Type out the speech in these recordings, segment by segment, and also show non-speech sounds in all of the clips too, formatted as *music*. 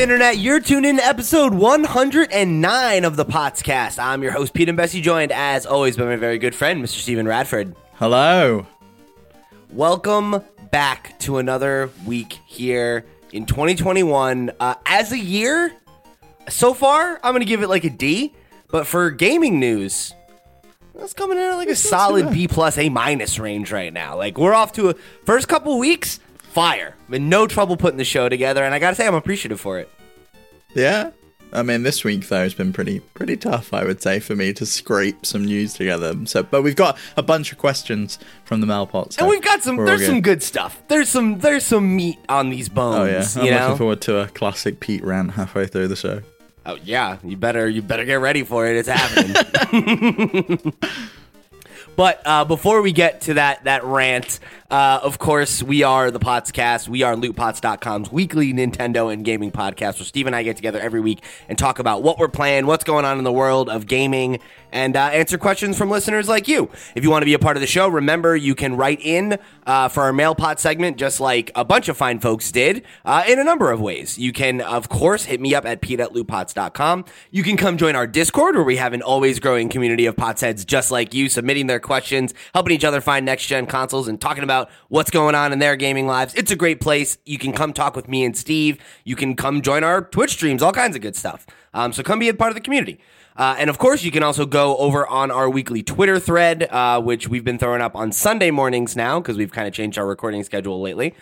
Internet? You're tuned in to episode 109 of the Potscast. I'm your host, Pete and Bessie, joined as always by my very good friend, Mr. Stephen Radford. Hello. Welcome back to another week here in 2021. Uh, as a year, so far, I'm going to give it like a D, but for gaming news, that's coming in at like a solid B plus A minus range right now. Like we're off to a first couple weeks, fire. Been no trouble putting the show together, and I gotta say I'm appreciative for it. Yeah. I mean, this week though has been pretty pretty tough, I would say, for me to scrape some news together. So, but we've got a bunch of questions from the mailpots, and we've got some. There's some good stuff. There's some. There's some meat on these bones. Oh yeah, I'm know? looking forward to a classic Pete rant halfway through the show. Oh yeah, you better you better get ready for it. It's happening. *laughs* *laughs* but uh, before we get to that that rant, uh, of course, we are the Potscast. We are LootPots.com's weekly Nintendo and gaming podcast where Steve and I get together every week and talk about what we're playing, what's going on in the world of gaming, and uh, answer questions from listeners like you. If you want to be a part of the show, remember you can write in uh, for our mail pot segment, just like a bunch of fine folks did, uh, in a number of ways. You can, of course, hit me up at pete at. You can come join our Discord where we have an always growing community of pots heads just like you, submitting their questions, helping each other find next gen consoles, and talking about what's going on in their gaming lives. It's a great place. You can come talk with me and Steve. You can come join our Twitch streams, all kinds of good stuff. Um, so come be a part of the community. Uh, and of course, you can also go over on our weekly Twitter thread, uh, which we've been throwing up on Sunday mornings now because we've kind of changed our recording schedule lately.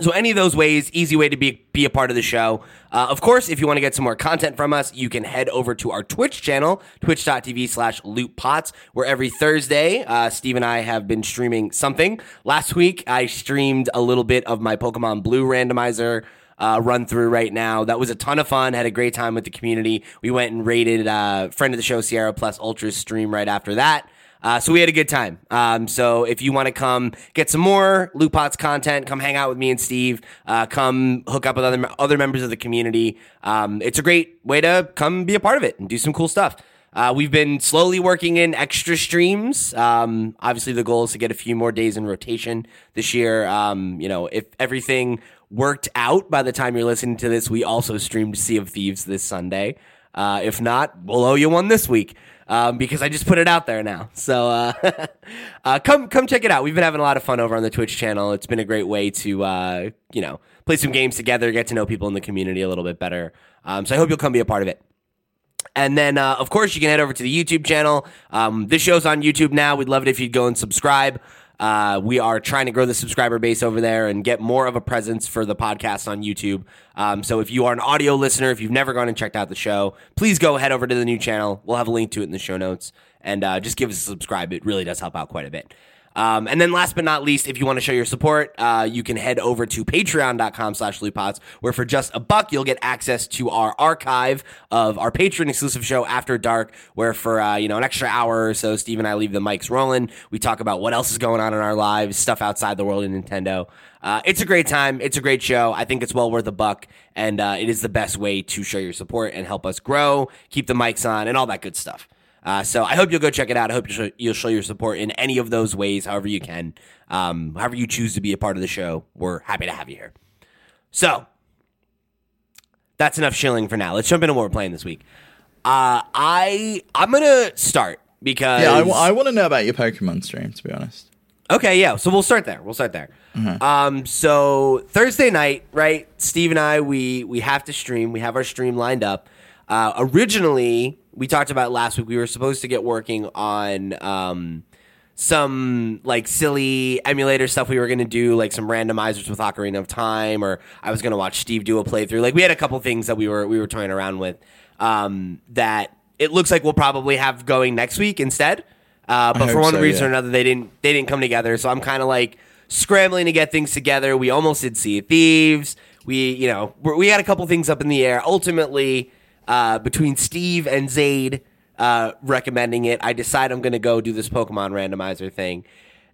So any of those ways, easy way to be be a part of the show. Uh, of course, if you want to get some more content from us, you can head over to our Twitch channel, twitch.tv slash lootpots, where every Thursday, uh, Steve and I have been streaming something. Last week, I streamed a little bit of my Pokemon Blue randomizer uh, run through right now. That was a ton of fun. Had a great time with the community. We went and rated uh, friend of the show Sierra Plus Ultra's stream right after that. Uh, so we had a good time. Um, so if you want to come get some more LootPots' content, come hang out with me and Steve. Uh, come hook up with other other members of the community. Um, it's a great way to come be a part of it and do some cool stuff. Uh, we've been slowly working in extra streams. Um, obviously, the goal is to get a few more days in rotation this year. Um, you know, if everything worked out by the time you're listening to this, we also streamed Sea of Thieves this Sunday. Uh, if not, we'll owe you one this week um, because I just put it out there now. So uh, *laughs* uh, come come check it out. We've been having a lot of fun over on the Twitch channel. It's been a great way to uh, you know play some games together, get to know people in the community a little bit better. Um, so I hope you'll come be a part of it. And then, uh, of course, you can head over to the YouTube channel. Um, this show's on YouTube now. We'd love it if you'd go and subscribe. Uh, we are trying to grow the subscriber base over there and get more of a presence for the podcast on YouTube. Um, so if you are an audio listener, if you've never gone and checked out the show, please go head over to the new channel. We'll have a link to it in the show notes and uh, just give us a subscribe. It really does help out quite a bit. Um, and then last but not least, if you want to show your support, uh, you can head over to patreon.com slash lootpots, where for just a buck, you'll get access to our archive of our patron exclusive show After Dark, where for, uh, you know, an extra hour or so, Steve and I leave the mics rolling. We talk about what else is going on in our lives, stuff outside the world of Nintendo. Uh, it's a great time. It's a great show. I think it's well worth a buck, and uh, it is the best way to show your support and help us grow, keep the mics on, and all that good stuff. Uh, so I hope you'll go check it out. I hope you'll show your support in any of those ways, however you can, um, however you choose to be a part of the show. We're happy to have you here. So that's enough shilling for now. Let's jump into what we're playing this week. Uh, I I'm gonna start because yeah, I, w- I want to know about your Pokemon stream. To be honest. Okay, yeah. So we'll start there. We'll start there. Mm-hmm. Um, so Thursday night, right? Steve and I, we we have to stream. We have our stream lined up. Uh, originally, we talked about last week. We were supposed to get working on um, some like silly emulator stuff. We were going to do like some randomizers with Ocarina of Time, or I was going to watch Steve do a playthrough. Like we had a couple things that we were we were toying around with um, that it looks like we'll probably have going next week instead. Uh, but for one so, reason yeah. or another, they didn't they didn't come together. So I'm kind of like scrambling to get things together. We almost did Sea of Thieves. We you know we had a couple things up in the air. Ultimately uh, between Steve and Zaid uh, recommending it, I decide I'm going to go do this Pokemon randomizer thing.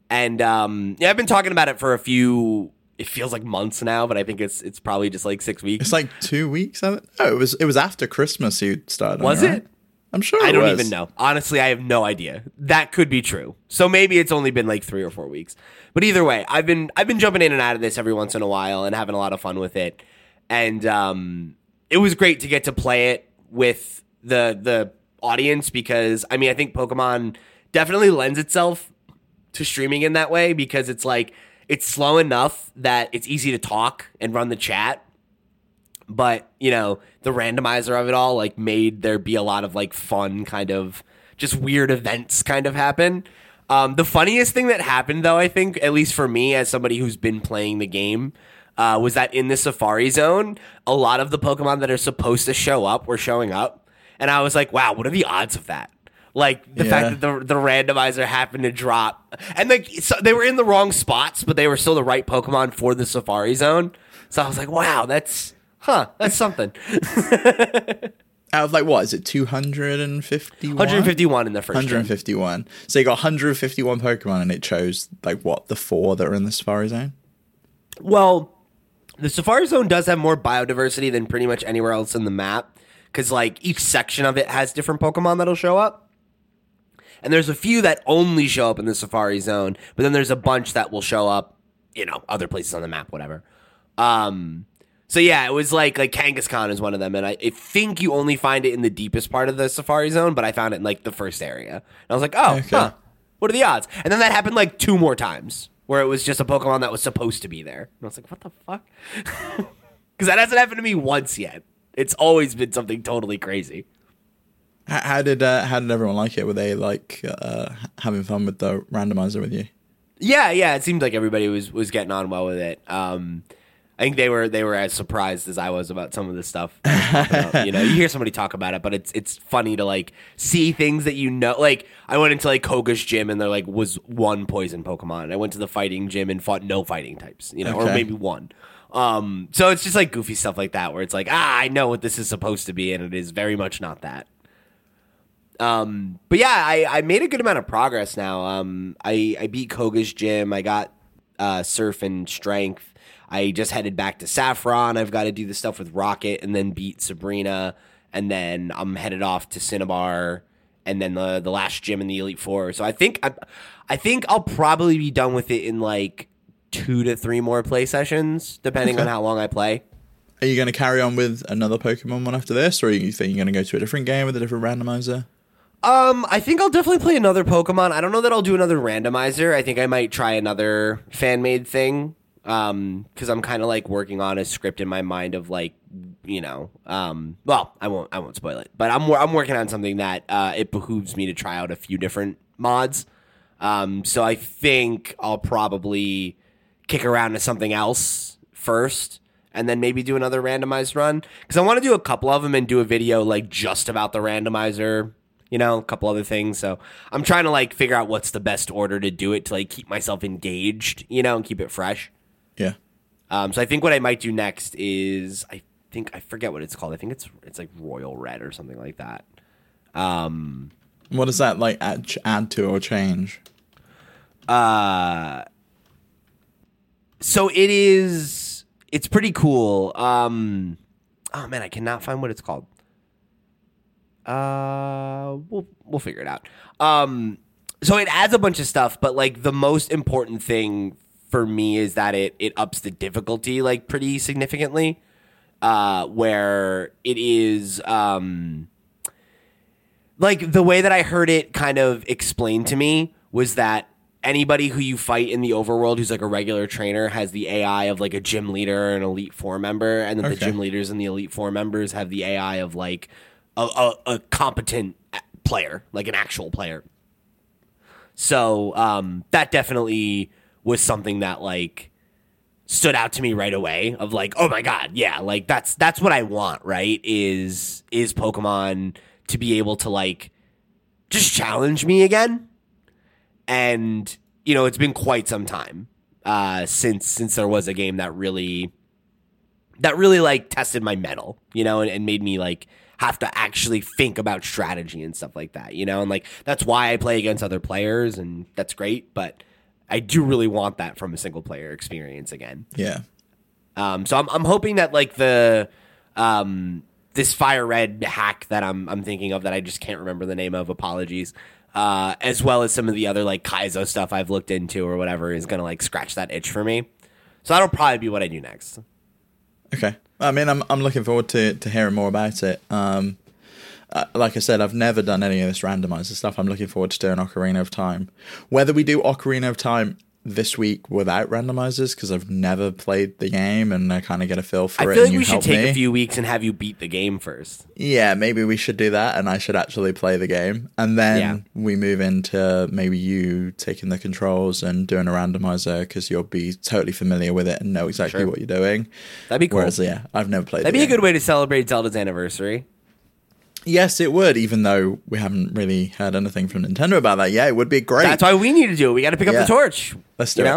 And um, yeah, I've been talking about it for a few. It feels like months now, but I think it's it's probably just like six weeks. It's like two weeks. Oh, it was it was after Christmas you started. Was it? Right? I'm sure. I don't was. even know. Honestly, I have no idea. That could be true. So maybe it's only been like three or four weeks. But either way, I've been I've been jumping in and out of this every once in a while and having a lot of fun with it. And um, it was great to get to play it with the the audience because I mean I think Pokemon definitely lends itself to streaming in that way because it's like it's slow enough that it's easy to talk and run the chat. But you know the randomizer of it all like made there be a lot of like fun kind of just weird events kind of happen. Um, the funniest thing that happened though i think at least for me as somebody who's been playing the game uh, was that in the safari zone a lot of the pokemon that are supposed to show up were showing up and i was like wow what are the odds of that like the Yeah. fact that the the randomizer happened to drop, and like so they were in the wrong spots, but they were still the right Pokemon for the Safari Zone. So I was like, wow, that's huh, that's something. *laughs* Out of like what is it? Two hundred and fifty-one. 151 in the first. gen. 151. So you got 151 Pokemon, and it chose like what the four that are in the Safari Zone. Well, the Safari Zone does have more biodiversity than pretty much anywhere else in the map because like each section of it has different Pokemon that'll show up. And there's a few that only show up in the Safari Zone, but then there's a bunch that will show up, you know, other places on the map, whatever. Um, so yeah, it was like like Kangaskhan is one of them, and I, I think you only find it in the deepest part of the Safari Zone, but I found it in like the first area. And I was like, oh, Okay. huh, what are the odds? And then that happened like two more times, where it was just a Pokemon that was supposed to be there. And I was like, what the fuck? *laughs* Because that hasn't happened to me once yet. It's always been something totally crazy. How, how did uh, how did everyone like it? Were they like uh, having fun with the randomizer with you? Yeah, yeah. It seemed like everybody was was getting on well with it. Um, I think they were they were as surprised as I was about some of the stuff. *laughs* you know, you hear somebody talk about it, but it's it's funny to like see things that you know. Like I went into like Koga's gym and there like was one poison Pokemon. I went to the fighting gym and fought no fighting types. You know, or maybe one. Um, so it's just like goofy stuff like that where it's like ah, I know what this is supposed to be, and it is very much not that. Um, but yeah, I, I made a good amount of progress now. Um, I, I beat Koga's gym. I got uh, surf and strength. I just headed back to Saffron. I've got to do the stuff with Rocket and then beat Sabrina. And then I'm headed off to Cinnabar and then the the last gym in the Elite Four. So I think I, I think I'll probably be done with it in like two to three more play sessions, depending on how long I play. Are you going to carry on with another Pokemon one after this, or you think you're going to go to a different game with a different randomizer? Um, I think I'll definitely play another Pokemon. I don't know that I'll do another randomizer. I think I might try another fan made thing. Um, because I'm kind of like working on a script in my mind of like, you know, um, well, I won't, I won't spoil it, but I'm, I'm working on something that uh, it behooves me to try out a few different mods. Um, so I think I'll probably kick around to something else first and then maybe do another randomized run because I want to do a couple of them and do a video like just about the randomizer, you know, a couple other things. So I'm trying to like figure out what's the best order to do it to like keep myself engaged, you know, and keep it fresh. Yeah. Um, so I think what I might do next is I think I forget what it's called. I think it's it's like Royal Red or something like that. Um, What does that like add, add to or change? Uh, so it is. It's pretty cool. Um, oh man, I cannot find what it's called. Uh, we'll we'll figure it out. Um, so it adds a bunch of stuff, but like the most important thing for me is that it it ups the difficulty like pretty significantly. Uh, where it is um like the way that I heard it kind of explained to me was that anybody who you fight in the overworld who's like a regular trainer has the AI of like a gym leader or an elite four member, and then the gym leaders and the elite four members have the AI of like a, a, a competent player, like an actual player. So um, that definitely was something that like stood out to me right away of like oh my god yeah like that's that's what i want right is is pokemon to be able to like just challenge me again. And you know it's been quite some time uh since since there was a game that really that really like tested my mettle you know and, and made me like have to actually think about strategy and stuff like that you know and like that's why i play against other players and that's great but i do really want that from a single player experience again Yeah. um, so I'm, I'm hoping that like the um, this fire red hack that I'm I'm thinking of that I just can't remember the name of. Apologies. Uh, as well as some of the other like Kaizo stuff I've looked into or whatever is gonna like scratch that itch for me. So that'll probably be what I do next. Okay. I mean, I'm I'm looking forward to to hearing more about it. Um, uh, like I said, I've never done any of this randomizer stuff. I'm looking forward to doing Ocarina of Time. Whether we do Ocarina of Time this week without randomizers because I've never played the game and I kind of get a feel for I it. feel and like you we should take me. a few weeks and have you beat the game first. Yeah, maybe we should do that, and I should actually play the game, and then Yeah. we move into maybe you taking the controls and doing a randomizer because you'll be totally familiar with it and know exactly Sure. what you're doing. That'd be cool. Whereas, yeah, I've never played. That'd be a good way to celebrate Zelda's anniversary. Yes, it would. Even though we haven't really heard anything from Nintendo about that, yeah, it would be great. That's why we need to do it. We got to pick up Yeah. the torch. Let's do you it. know?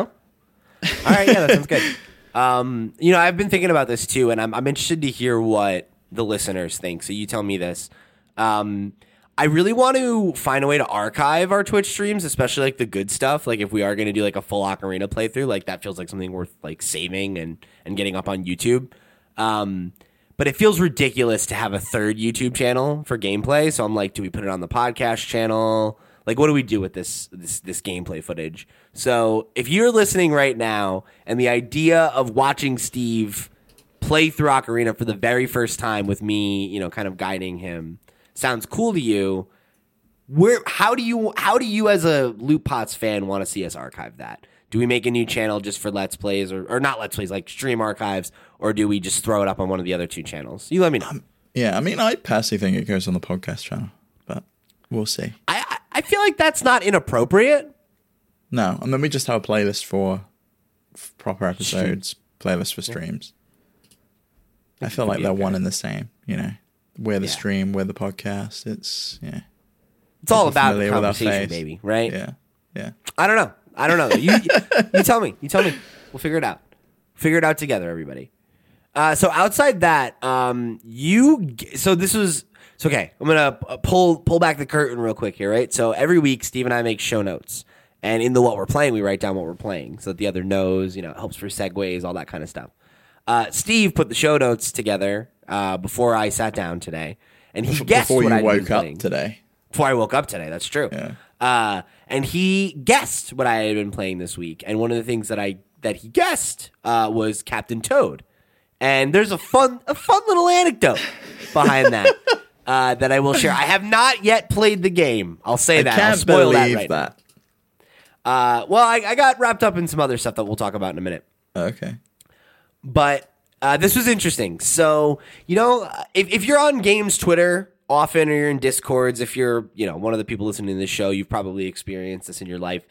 All right, yeah, that sounds good. *laughs* Um, you know, I've been thinking about this too, and I'm, I'm interested to hear what the listeners think. So you tell me this. Um, I really want to find a way to archive our Twitch streams, especially like the good stuff. Like if we are going to do like a full Ocarina playthrough, like that feels like something worth like saving and and getting up on YouTube. Um, but it feels ridiculous to have a third YouTube channel for gameplay. So I'm like, do we put it on the podcast channel? Like, what do we do with this this this gameplay footage? So if you're listening right now, and the idea of watching Steve play through Ocarina for the very first time with me, you know, kind of guiding him, sounds cool to you. Where how do you how do you as a Loot Pots fan want to see us archive that? Do we make a new channel just for Let's Plays or, or not Let's Plays like stream archives, or do we just throw it up on one of the other two channels? You let me know. Um, yeah, I mean, I personally think it goes on the podcast channel, but we'll see. I I- feel like that's not inappropriate. No, and then we just have a playlist for proper episodes, playlist for streams. I feel like they're okay. one and the same. You know, we're the Yeah. stream, we're the podcast. It's yeah, It's all about the familiar with our conversation, baby. Right? yeah, yeah. I don't know. I don't know. You, you tell me. You tell me. We'll figure it out. Figure it out together, everybody. Uh, so outside that, um, you so this was so okay. I'm gonna uh, pull pull back the curtain real quick here, right? So every week, Steve and I make show notes, and in the what we're playing, we write down what we're playing, so that the other knows. You know, it helps for segues, all that kind of stuff. Uh, Steve put the show notes together uh, before I sat down today, and he guessed Before what you I'd woke up playing today, before I woke up today. That's true. Yeah. Uh, and he guessed what I had been playing this week, and one of the things that I that he guessed uh, was Captain Toad. And there's a fun a fun little anecdote behind that *laughs* uh, that I will share. I have not yet played the game. I'll say I that. I'll spoil that right. that. Uh, well, I, I got wrapped up in some other stuff that we'll talk about in a minute. Okay, but uh, this was interesting. So you know, if, if you're on games Twitter often, or you're in Discords, if you're you know one of the people listening to this show, you've probably experienced this in your life,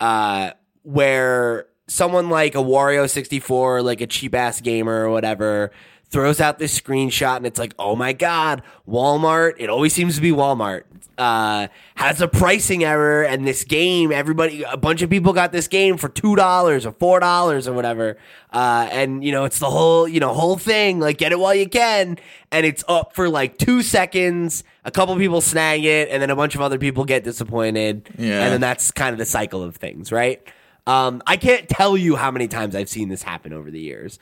uh, where someone like a Wario sixty four, like a cheap ass gamer or whatever. Throws out this screenshot and it's like, oh my god, Walmart. It always seems to be Walmart. Uh, has a pricing error, and this game, everybody, a bunch of people got this game for two dollars or four dollars or whatever. Uh, and you know, it's the whole, you know, whole thing. Like, get it while you can, and it's up for like two seconds. A couple people snag it, and then a bunch of other people get disappointed. Yeah. and then that's kind of the cycle of things, right? Um, I can't tell you how many times I've seen this happen over the years.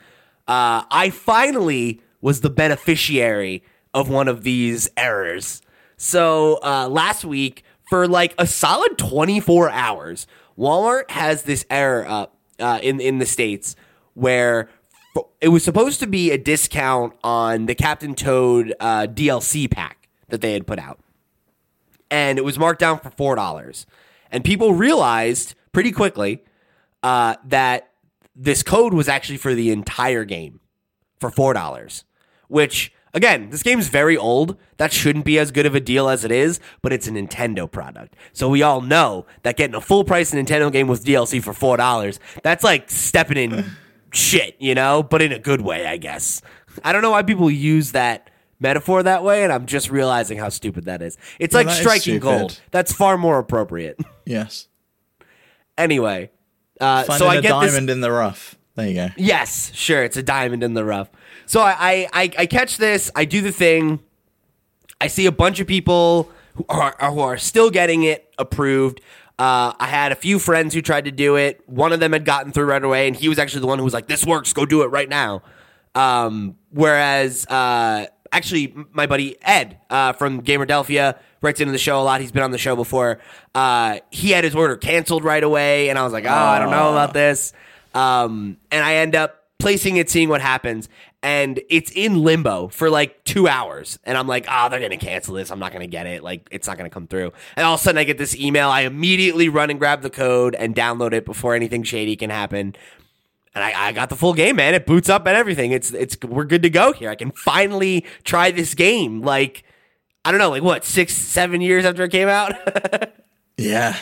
Uh, I finally was the beneficiary of one of these errors. So uh, last week, for like a solid 24 hours, Walmart has this error up uh, in in the states where it was supposed to be a discount on the Captain Toad uh, DLC pack that they had put out and it was marked down for four dollars. And people realized pretty quickly uh, that this code was actually for the entire game for four dollars. Which again, this game's very old. That shouldn't be as good of a deal as it is, but it's a Nintendo product. So we all know that getting a full price Nintendo game with DLC for four dollars, that's like stepping in *laughs* shit, you know, but in a good way, I guess. I don't know why people use that metaphor that way, and I'm just realizing how stupid that is. It's Yeah, like striking gold. That's far more appropriate. *laughs* yes. anyway, uh, Finding so I a get diamond this. in the rough. There you go. Yes, sure, it's a diamond in the rough. So I, I, I, I catch this. I do the thing. I see a bunch of people who are who are still getting it approved. Uh, I had a few friends who tried to do it. One of them had gotten through right away, and he was actually the one who was like, "This works. Go do it right now." Um, whereas, uh, actually, my buddy Ed uh, from Gamerdelphia writes into the show a lot. He's been on the show before. Uh, he had his order canceled right away, and I was like, "Oh, I don't know about this." Um, and I end up placing it, seeing what happens. and it's in limbo for like two hours. And I'm like, oh, they're going to cancel this. I'm not going to get it. Like, it's not going to come through. And all of a sudden, I get this email. I immediately run and grab the code and download it before anything shady can happen. And I, I got the full game, man. It boots up and everything. It's it's we're good to go here. I can finally try this game. Like, I don't know, like what, six, seven years after it came out? *laughs* Yeah.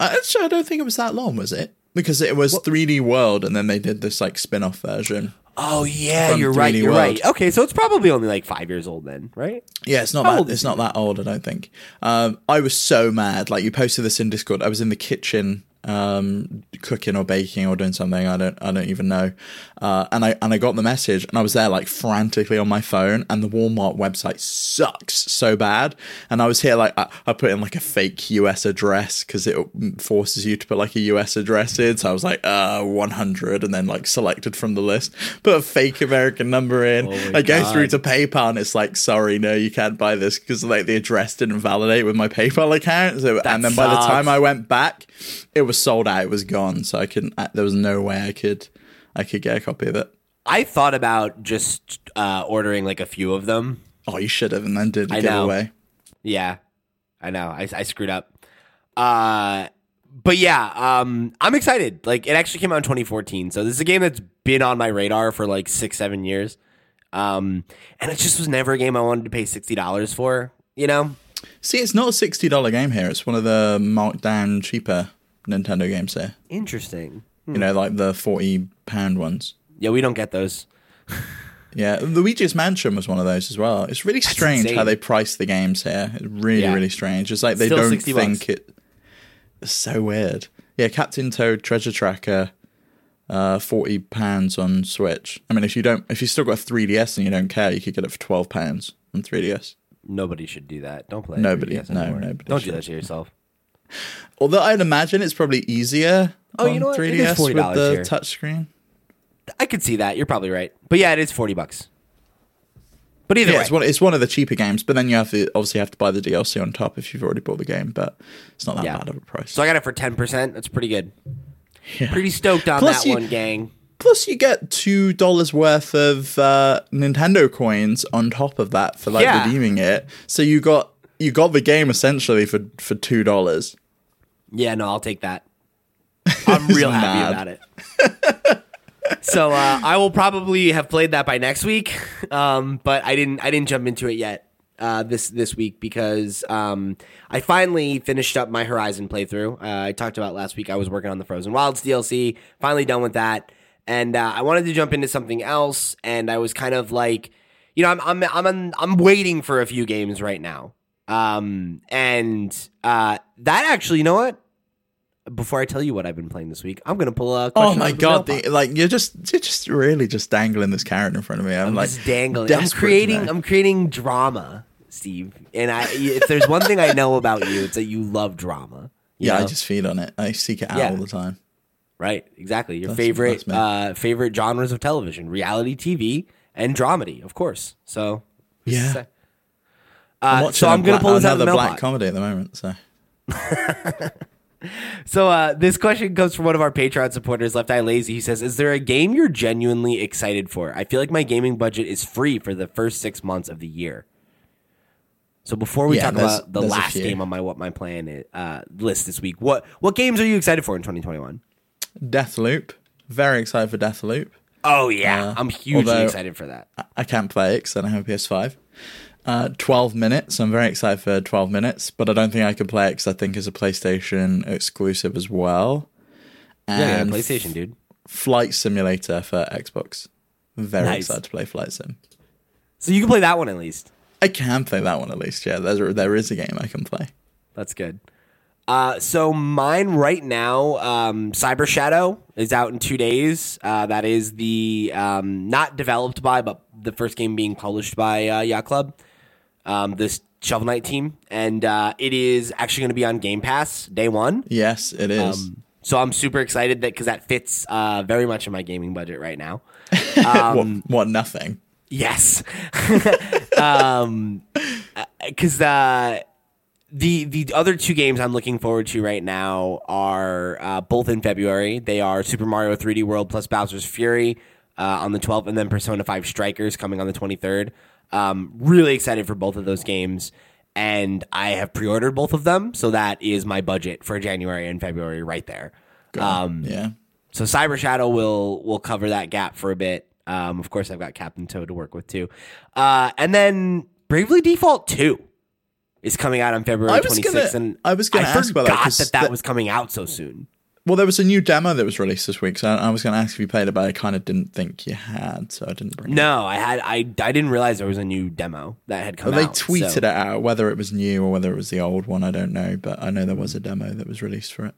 Actually, I don't think it was that long, was it? Because it was 3D World, and then they did this like spin-off version. oh yeah, you're right. You're World. right. Okay, so it's probably only like five years old then, right? Yeah, it's not How that. old It's not that old. I don't think. Um, I was so mad. Like you posted this in Discord. I was in the kitchen, um, cooking or baking or doing something. I don't. I don't even know. Uh, and I and I got the message, and I was there like frantically on my phone. And the Walmart website sucks so bad. And I was here like I, I put in like a fake US address because it forces you to put like a US address in. So I was like uh 100, and then like selected from the list, put a fake American number in. Oh I go God. through to PayPal and it's like, sorry, no, you can't buy this because like the address didn't validate with my PayPal account. So, and then by the time I went back, it was sold out. It was gone. So I couldn't. I, there was no way I could, I could get a copy of it. I thought about just uh, ordering like a few of them. Oh, you should have, and then did I a know. Yeah, I know. I, I screwed up. Uh, but yeah, um, I'm excited. Like it actually came out in 2014, so this is a game that's been on my radar for like six, seven years. Um, and it just was never a game I wanted to pay sixty dollars for. You know? See, it's not a sixty dollar game here. It's one of the marked down cheaper Nintendo games here. Interesting. You know, like the forty pound ones. Yeah, we don't get those. *laughs* Yeah, Luigi's Mansion was one of those as well. It's really strange how they price the games here. It's really, Yeah. really strange. It's like they Still don't 60 bucks. think it. It's so weird. Yeah, Captain Toad Treasure Tracker, uh, forty pounds on Switch. I mean, if you don't, if you still got a 3DS and you don't care, you could get it for twelve pounds on 3DS. Nobody should do that. Don't play. Nobody- 3DS no, nobody Don't do that to yourself. Although I'd imagine it's probably easier Oh, on you know what? It is 3DS with $40 the here. touchscreen. I could see that. You're probably right. But yeah, it is forty bucks. But either Yeah, way, it's one, it's one of the cheaper games, but then you have to obviously have to buy the DLC on top if you've already bought the game. But it's not that Yeah. bad of a price. so I got it for ten percent. That's pretty good. Yeah. Pretty stoked on Plus that you- one, gang. Plus, you get two dollars worth of uh, Nintendo coins on top of that for like Yeah. redeeming it. So you got you got the game essentially for for two dollars. Yeah, no, I'll take that. *laughs* I'm real happy mad. about it. *laughs* so uh, I will probably have played that by next week, um, but I didn't. I didn't jump into it yet uh, this this week because um, I finally finished up my Horizon playthrough. Uh, I talked about last week. I was working on the Frozen Wilds DLC. Finally done with that, and uh, I wanted to jump into something else. And I was kind of like, you know, I'm I'm I'm I'm, I'm waiting for a few games right now. Um, and uh, that actually, you know what? before I tell you what I've been playing this week, I'm gonna pull a. Oh my god! The, like you're just you're just really just dangling this carrot in front of me. I'm, I'm like just dangling. I'm creating. know. I'm creating drama, Steve. And I, if there's one thing I know about you, it's that you love drama. you yeah, I just feed on it. I seek it out Yeah. all the time. right, exactly. Your That's- favorite, that's uh, favorite genres of television: reality TV and dramedy, of course. So Yeah. Uh, so I'm gonna pull this out of another the black comedy at the moment. So *laughs* So uh, this question comes from one of our Patreon supporters, Left Eye Lazy. He says, "Is there a game you're genuinely excited for? I feel like my gaming budget is free for the first six months of the year." So before we Yeah, talk about the last game on my what my plan is, uh, list this week, what what games are you excited for in 2021? Deathloop, very excited for Deathloop. Oh yeah, Uh, I'm hugely excited for that. I- I can't play it because I don't have a PS5. Uh, 12 minutes. I'm very excited for 12 minutes, but I don't think I can play it because I think it's a PlayStation exclusive as well. Yeah, yeah, PlayStation, dude. Flight Simulator for Xbox. Very Nice. excited to play Flight Sim. So you can play that one at least. I can play that one at least. Yeah, there's there is a game I can play. That's good. Uh, so mine right now, um, Cyber Shadow is out in two days. Uh, that is the um, not developed by, but the first game being published by uh, Yacht Club, um, this Shovel Knight team, and uh, it is actually going to be on Game Pass day one. Yes, it is. Um, so I'm super excited that because that fits uh, very much in my gaming budget right now. *laughs* what, what? Nothing. Yes. *laughs* um, because uh, the the other two games I'm looking forward to right now are uh, both in February. They are Super Mario 3D World plus Bowser's Fury. uh, on the 12th, and then Persona 5 Strikers coming on the 23rd. Um, really excited for both of those games, and I have pre-ordered both of them, so that is my budget for January and February right there. Um, Yeah. so Cyber Shadow will will cover that gap for a bit. Um, of course, I've got Captain Toad to work with too, uh, and then Bravely Default Two is coming out on February 26th, gonna- and I was gonna ask about that, forgot 'cause that that the- was coming out so soon. Well, there was a new demo that was released this week, so I, I was going to ask if you played it, but I kind of didn't think you had, so I didn't bring it. No, I had I I didn't realize there was a new demo that had come Well, they out. tweeted so- it out, whether it was new or whether it was the old one, I don't know, but I know there was a demo that was released for it.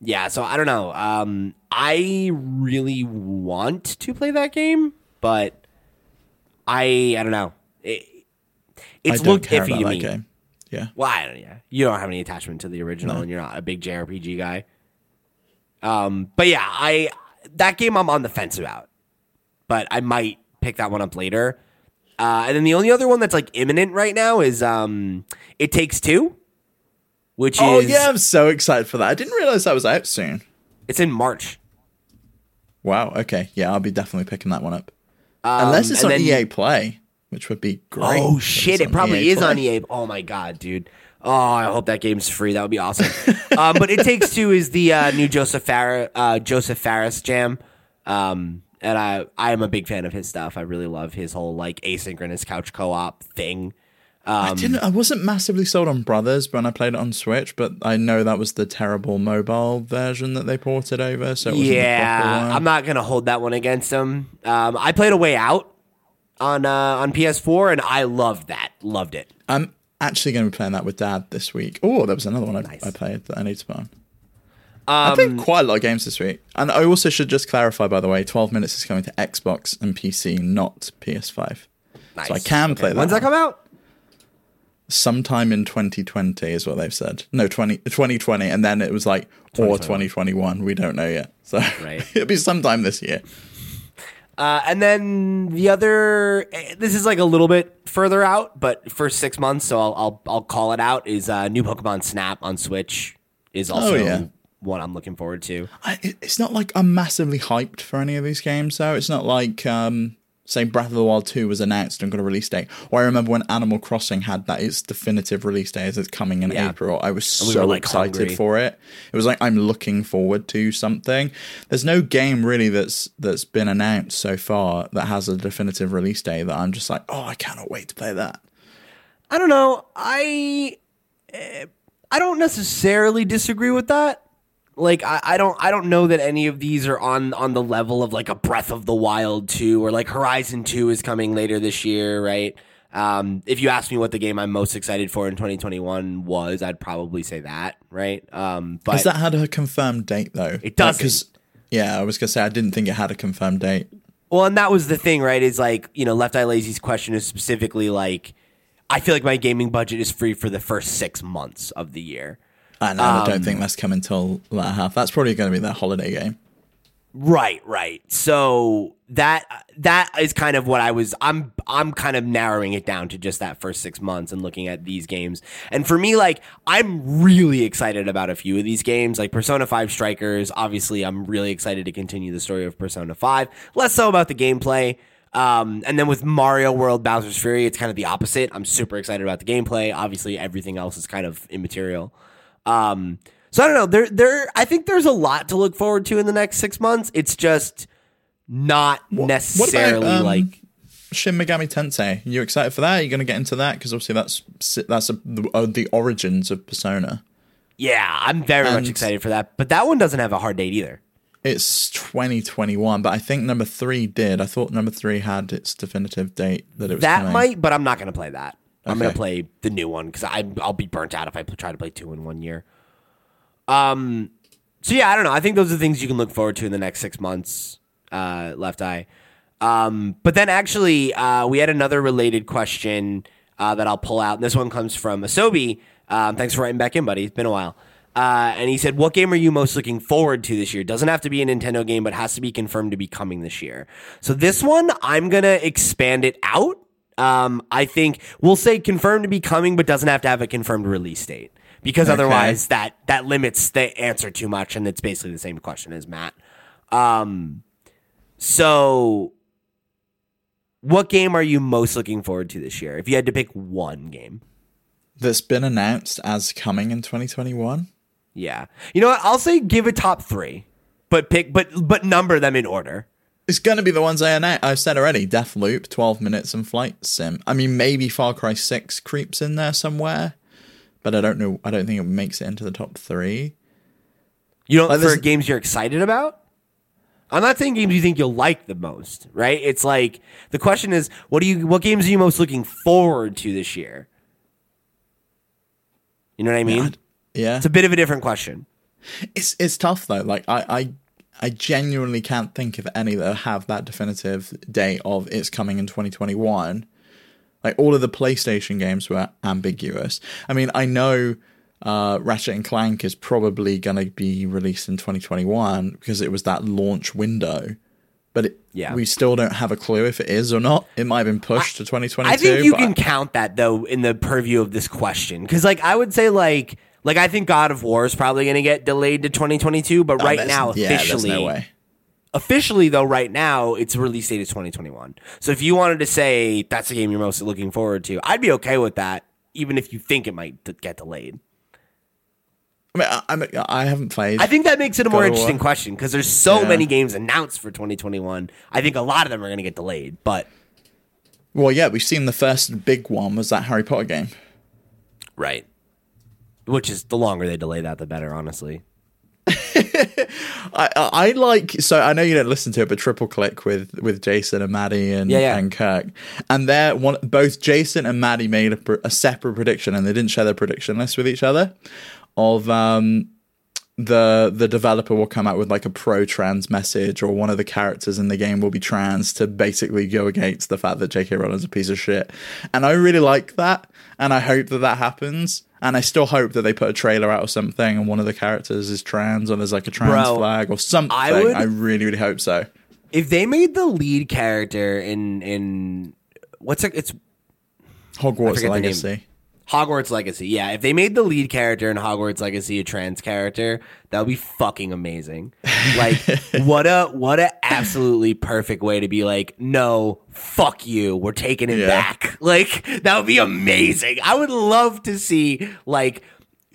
Yeah, so I don't know. Um, I really want to play that game, but I I don't know. It, it's I looked iffy to me. game. Yeah. Well, I don't. Yeah, you don't have any attachment to the original, and you're not a big JRPG guy. Um, but yeah, I that game I'm on the fence about, but I might pick that one up later. Uh, and then the only other one that's like imminent right now is um, It Takes Two, which Oh, is yeah, I'm so excited for that. I didn't realize that was out soon. it's in March. Wow, okay. Yeah, I'll be definitely picking that one up. Um, Unless it's on then- EA Play, which would be great. Oh shit! It probably EA is on EA. Oh my god, dude. Oh, I hope that game's free. That would be awesome. *laughs* um, but it takes two is the uh, new Josef Fares, uh, Josef Fares jam, um, and I I am a big fan of his stuff. I really love his whole like asynchronous couch co-op thing. I Um, didn't. I wasn't massively sold on Brothers when I played it on Switch, but I know that was the terrible mobile version that they ported over. So it wasn't Yeah. I'm not gonna hold that one against him. Um, I played A Way Out on uh, on PS4, and I loved that. Loved it. I'm actually going to be playing that with Dad this week. Oh, there was another one I, Nice. I played that I need to play. on. Um, I played quite a lot of games this week, and I also should just clarify, by the way, 12 minutes is coming to Xbox and PC, not PS5. nice. So I can play that. When's that come out? Sometime in 2020 is what they've said. No, 20, 2020, and then it was like or 2021. We don't know yet. So Right. *laughs* it'll be sometime this year. Uh, and then the other, eh, this is like a little bit further out, but for six months, so I'll I'll, I'll call it out. Is uh, new Pokemon Snap on Switch is also Oh, yeah. one I'm looking forward to. I, it's not like I'm massively hyped for any of these games, though. It's not like, um, say, Breath of the Wild 2 was announced and got a release date. Or I remember when Animal Crossing had that, its definitive release date as it's coming in Yeah. April. I was we so were, like, excited hungry. for it. It was like I'm looking forward to something. There's no game really that's that's been announced so far that has a definitive release date that I'm just like, oh, I cannot wait to play that. I don't know. I eh, I don't necessarily disagree with that. Like I, I don't I don't know that any of these are on on the level of like a Breath of the Wild 2 or like Horizon 2 is coming later this year, right? Um, if you ask me what the game I'm most excited for in 2021 was, I'd probably say that, right? Um, but Has that had a confirmed date though? It doesn't. Because yeah, I was gonna say I didn't think it had a confirmed date. Well, and that was the thing, right? Is like, you know, Left Eye Lazy's question is specifically like, I feel like my gaming budget is free for the first six months of the year. And I Um, don't think that's coming till latter half. That's probably going to be their holiday game. Right, right. So that that is kind of what I was I'm I'm kind of narrowing it down to just that first 6 months and looking at these games. And for me like I'm really excited about a few of these games like Persona 5 Strikers. Obviously, I'm really excited to continue the story of Persona 5. Less so about the gameplay. Um, and then with Mario World Bowser's Fury, it's kind of the opposite. I'm super excited about the gameplay. Obviously, everything else is kind of immaterial. Um, so I don't know. There, there. I think there's a lot to look forward to in the next six months. It's just not necessarily um, like. Shin Megami Tensei. You excited for that? You're going to get into that? Because obviously that's that's a, uh, the origins of Persona. Yeah, I'm very much excited for that. But that one doesn't have a hard date either. It's 2021, but I think number three did. I thought number three had its definitive date that it was That coming. might, but I'm not going to play that. I'm gonna play the new one because I'll be burnt out if I try to play two in one year. Um. So yeah, I don't know. I think those are things you can look forward to in the next six months. Uh, Left Eye. Um. But then actually, uh, we had another related question uh, that I'll pull out. And this one comes from Asobi. Um, thanks for writing back in, buddy. It's been a while. Uh, and he said, "What game are you most looking forward to this year? Doesn't have to be a Nintendo game, but has to be confirmed to be coming this year." So this one, I'm gonna expand it out. Um, I think we'll say confirmed to be coming, but doesn't have to have a confirmed release date because otherwise that that limits the answer too much, and it's basically the same question as Matt. Um, so what game are you most looking forward to this year? If you had to pick one game. That's been announced as coming in 2021. Yeah. You know what? I'll say give a top three, but pick but but number them in order. It's going to be the ones I announced. I've said already. Deathloop, 12 minutes, and Flight Sim. Um, I mean, maybe Far Cry 6 creeps in there somewhere, but I don't know. I don't think it makes it into the top three. You don't Like, for games you're excited about? I'm not saying games you think you'll like the most, right? It's like the question is, what do you what games are you most looking forward to this year? You know what I mean? Yeah, It's a bit of a different question. it's it's tough though. Like I I I genuinely can't think of any that have that definitive date of it's coming in 2021. Like all of the PlayStation games were ambiguous. I mean, I know uh, Ratchet and Clank is probably going to be released in 2021 because it was that launch window. But it, Yeah. we still don't have a clue if it is or not. It might have been pushed to 2022. I think you can count that though in the purview of this question because, like, I would say like like I think God of War is probably going to get delayed to 2022, but oh, right there's- now yeah, officially, no way. officially though, right now its release date is 2021. So if you wanted to say that's the game you're most looking forward to, I'd be okay with that, even if you think it might get delayed. I mean, I, I'm- I haven't played. I think that makes it a more God interesting question because there's so Yeah. many games announced for 2021. I think a lot of them are going to get delayed, but well, yeah, we've seen the first big one was that Harry Potter game. right. Which is the longer they delay that, the better, honestly. *laughs* I, I like so I know you don't listen to it, but Triple Click with with Jason and Maddie and Yeah, yeah. and Kirk, and they're one both Jason and Maddie made a, a separate prediction, and they didn't share their prediction list with each other. Of um, the the developer will come out with like a pro trans message, or one of the characters in the game will be trans to basically go against the fact that J.K. Rowling's a piece of shit. And I really like that, and I hope that that happens. And I still hope that they put a trailer out or something, and one of the characters is trans, or there's like a trans Bro, flag or something. I would, I, really, really hope so. If they made the lead character in in what's it? It's Hogwarts Legacy. Hogwarts Legacy. Yeah, if they made the lead character in Hogwarts Legacy a trans character, that would be fucking amazing. Like *laughs* what a what a absolutely perfect way to be like, no, fuck you, we're taking it Yeah. back. *laughs* Like that would be amazing. I would love to see like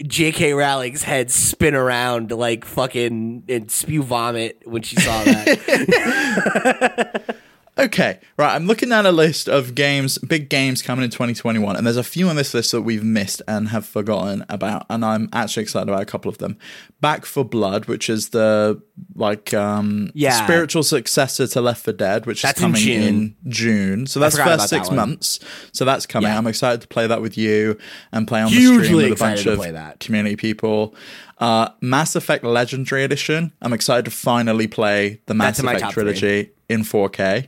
J.K. Rowling's head spin around like fucking and spew vomit when she saw that. *laughs* Okay, right. I'm looking at a list of games, big games coming in 2021, and there's a few on this list that we've missed and have forgotten about, and I'm actually excited about a couple of them. Back 4 Blood, which is the like um Yeah. spiritual successor to Left 4 Dead, which That's is in coming June. in June. So that's first about that six months. So that's coming. Yeah. I'm excited to play that with you and play on the stream with a bunch of that. community people. Uh, Mass Effect Legendary Edition. I'm excited to finally play the Mass in Effect trilogy. three. In 4K.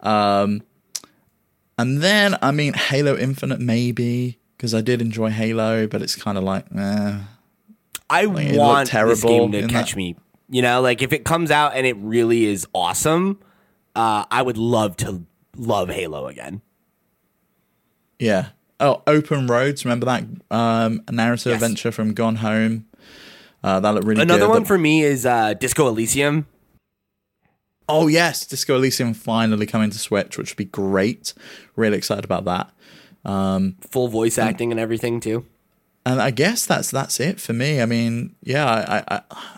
Um, and then I mean Halo Infinite maybe because I did enjoy Halo, but it's kind of like eh. I looked want this terrible game to catch that- me. You know, like if it comes out and it really is awesome, uh, I would love to love Halo again. yeah. Oh, Open Roads. Remember that um, narrative Yes. adventure from Gone Home? Uh, that looked really Another good. one for me is uh, Disco Elysium. Oh yes, Disco Elysium finally coming to Switch, which would be great. Really excited about that. Um, Full voice Mm. acting and everything too. And I guess that's that's it for me. I mean, yeah, I, I, I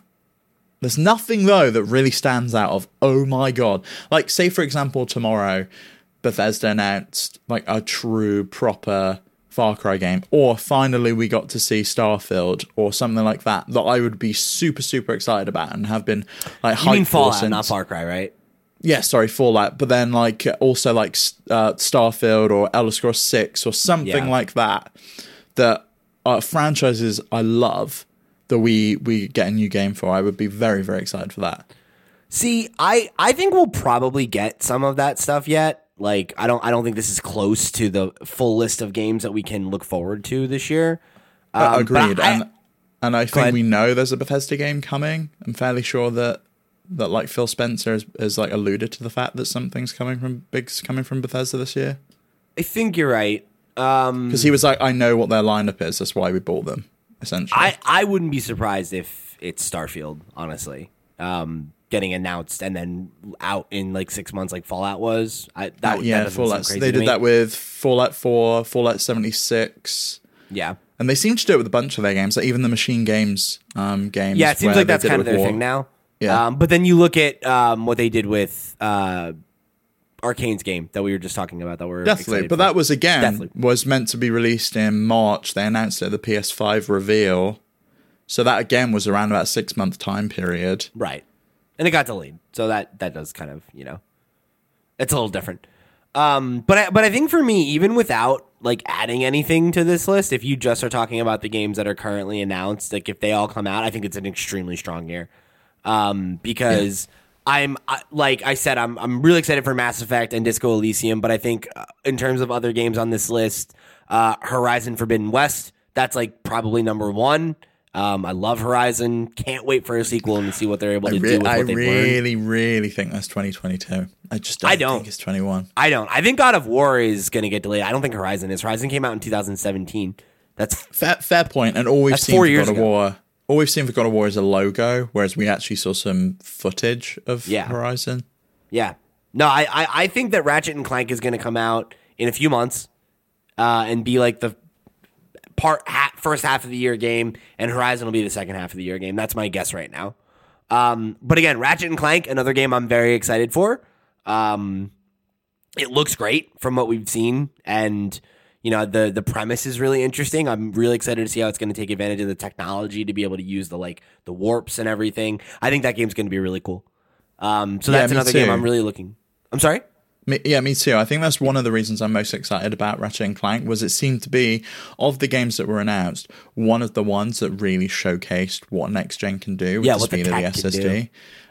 there's nothing though that really stands out of oh my god. Like say for example tomorrow Bethesda announced like a true proper Far Cry game or finally we got to see Starfield or something like that that I would be super super excited about and have been like You mean hyped for since- not Far Cry, right? yeah, sorry, Fallout, but then like also like uh, Starfield or Elder Scrolls Six or something Yeah. like that. That are franchises I love that we we get a new game for. I would be very very excited for that. See, I I think we'll probably get some of that stuff yet. Like I don't I don't think this is close to the full list of games that we can look forward to this year. Um, but Agreed, I- and and I ahead. think we know there's a Bethesda game coming. I'm fairly sure that that like Phil Spencer has, has like alluded to the fact that something's coming from big's coming from Bethesda this year I think you're right. Um, because he was like, I know what their lineup is. That's why we bought them. Essentially, I, I wouldn't be surprised if it's Starfield, honestly. Um, getting announced and then out in like six months, like Fallout was. I that, Uh, yeah, that Fallout. crazy They did that with Fallout 4, Fallout 76. Yeah, And they seem to do it with a bunch of their games, like even the Machine Games um, games. yeah. It seems like that's kind of their War. thing now. Yeah. Um, but then you look at um, what they did with uh, Arkane's game that we were just talking about. That we're Deathloop, but for. that was again Deathloop. was meant to be released in March. They announced it at the PS5 reveal, so that again was around about six month time period. Right. And it got delayed. So that that does kind of, you know, it's a little different. Um but I, but I think for me even without like adding anything to this list, if you just are talking about the games that are currently announced, like if they all come out, I think it's an extremely strong year. Um because I'm I, like I said I'm I'm really excited for Mass Effect and Disco Elysium, but I think uh, in terms of other games on this list, uh Horizon Forbidden West, that's like probably number 1. Um, I love Horizon. Can't wait for a sequel and see what they're able to re- do with I what they've learned. really, really think that's 2022. I just don't, I don't. think it's 21. I don't. I think God of War is going to get delayed. I don't think Horizon is. Horizon came out in 2017. That's Fair, fair point. And all we've seen four for years God of ago. War, all we've seen for God of War is a logo, whereas we actually saw some footage of Yeah. Horizon. yeah. No, I I, I think that Ratchet and Clank is going to come out in a few months, uh, and be like the part ha- first half of the year game, and Horizon will be the second half of the year game. That's my guess right now. Um, but again, Ratchet and Clank, another game I'm very excited for. Um, it looks great from what we've seen, and you know the the premise is really interesting. I'm really excited to see how it's going to take advantage of the technology to be able to use the like the warps and everything. I think that game's going to be really cool. Um, so Yeah, that's another game. I'm really looking. I'm sorry. Me, yeah, me too. I think that's one of the reasons I'm most excited about Ratchet and Clank was it seemed to be of the games that were announced, one of the ones that really showcased what next gen can do with Yeah, the what the speed of the SSD.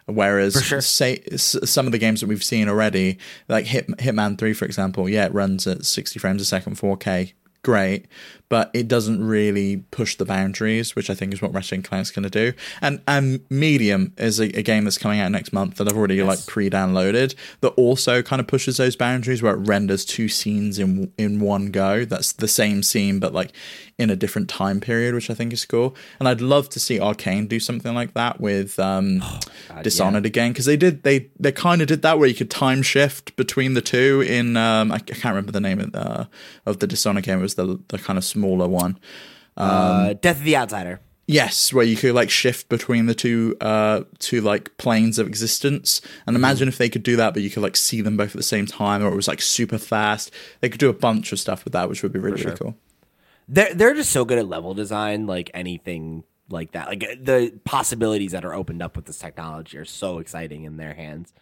Whereas, sure. say some of the games that we've seen already, like Hit, Hitman Three, for example, yeah, it runs at 60 frames a second, 4K, great, but it doesn't really push the boundaries, which I think is what Ratchet and Clank's going to do. And and Medium is a, a game that's coming out next month that I've already like pre-downloaded that also kind of pushes those boundaries where it renders two scenes in in one go. That's the same scene, but like in a different time period, which I think is cool. And I'd love to see Arkane do something like that with um, *gasps* Dishonored again because they did they they kind of did that where you could time shift between the two in um, I, I can't remember the name of the of the Dishonored game. It was the the kind of smaller one. uh, Death of the Outsider. Yes, where you could like shift between the two uh two like planes of existence. And imagine if they could do that, but you could like see them both at the same time, or it was like super fast. They could do a bunch of stuff with that, which would be really, really cool. They're they're just so good at level design, like anything like that. Like the possibilities that are opened up with this technology are so exciting in their hands.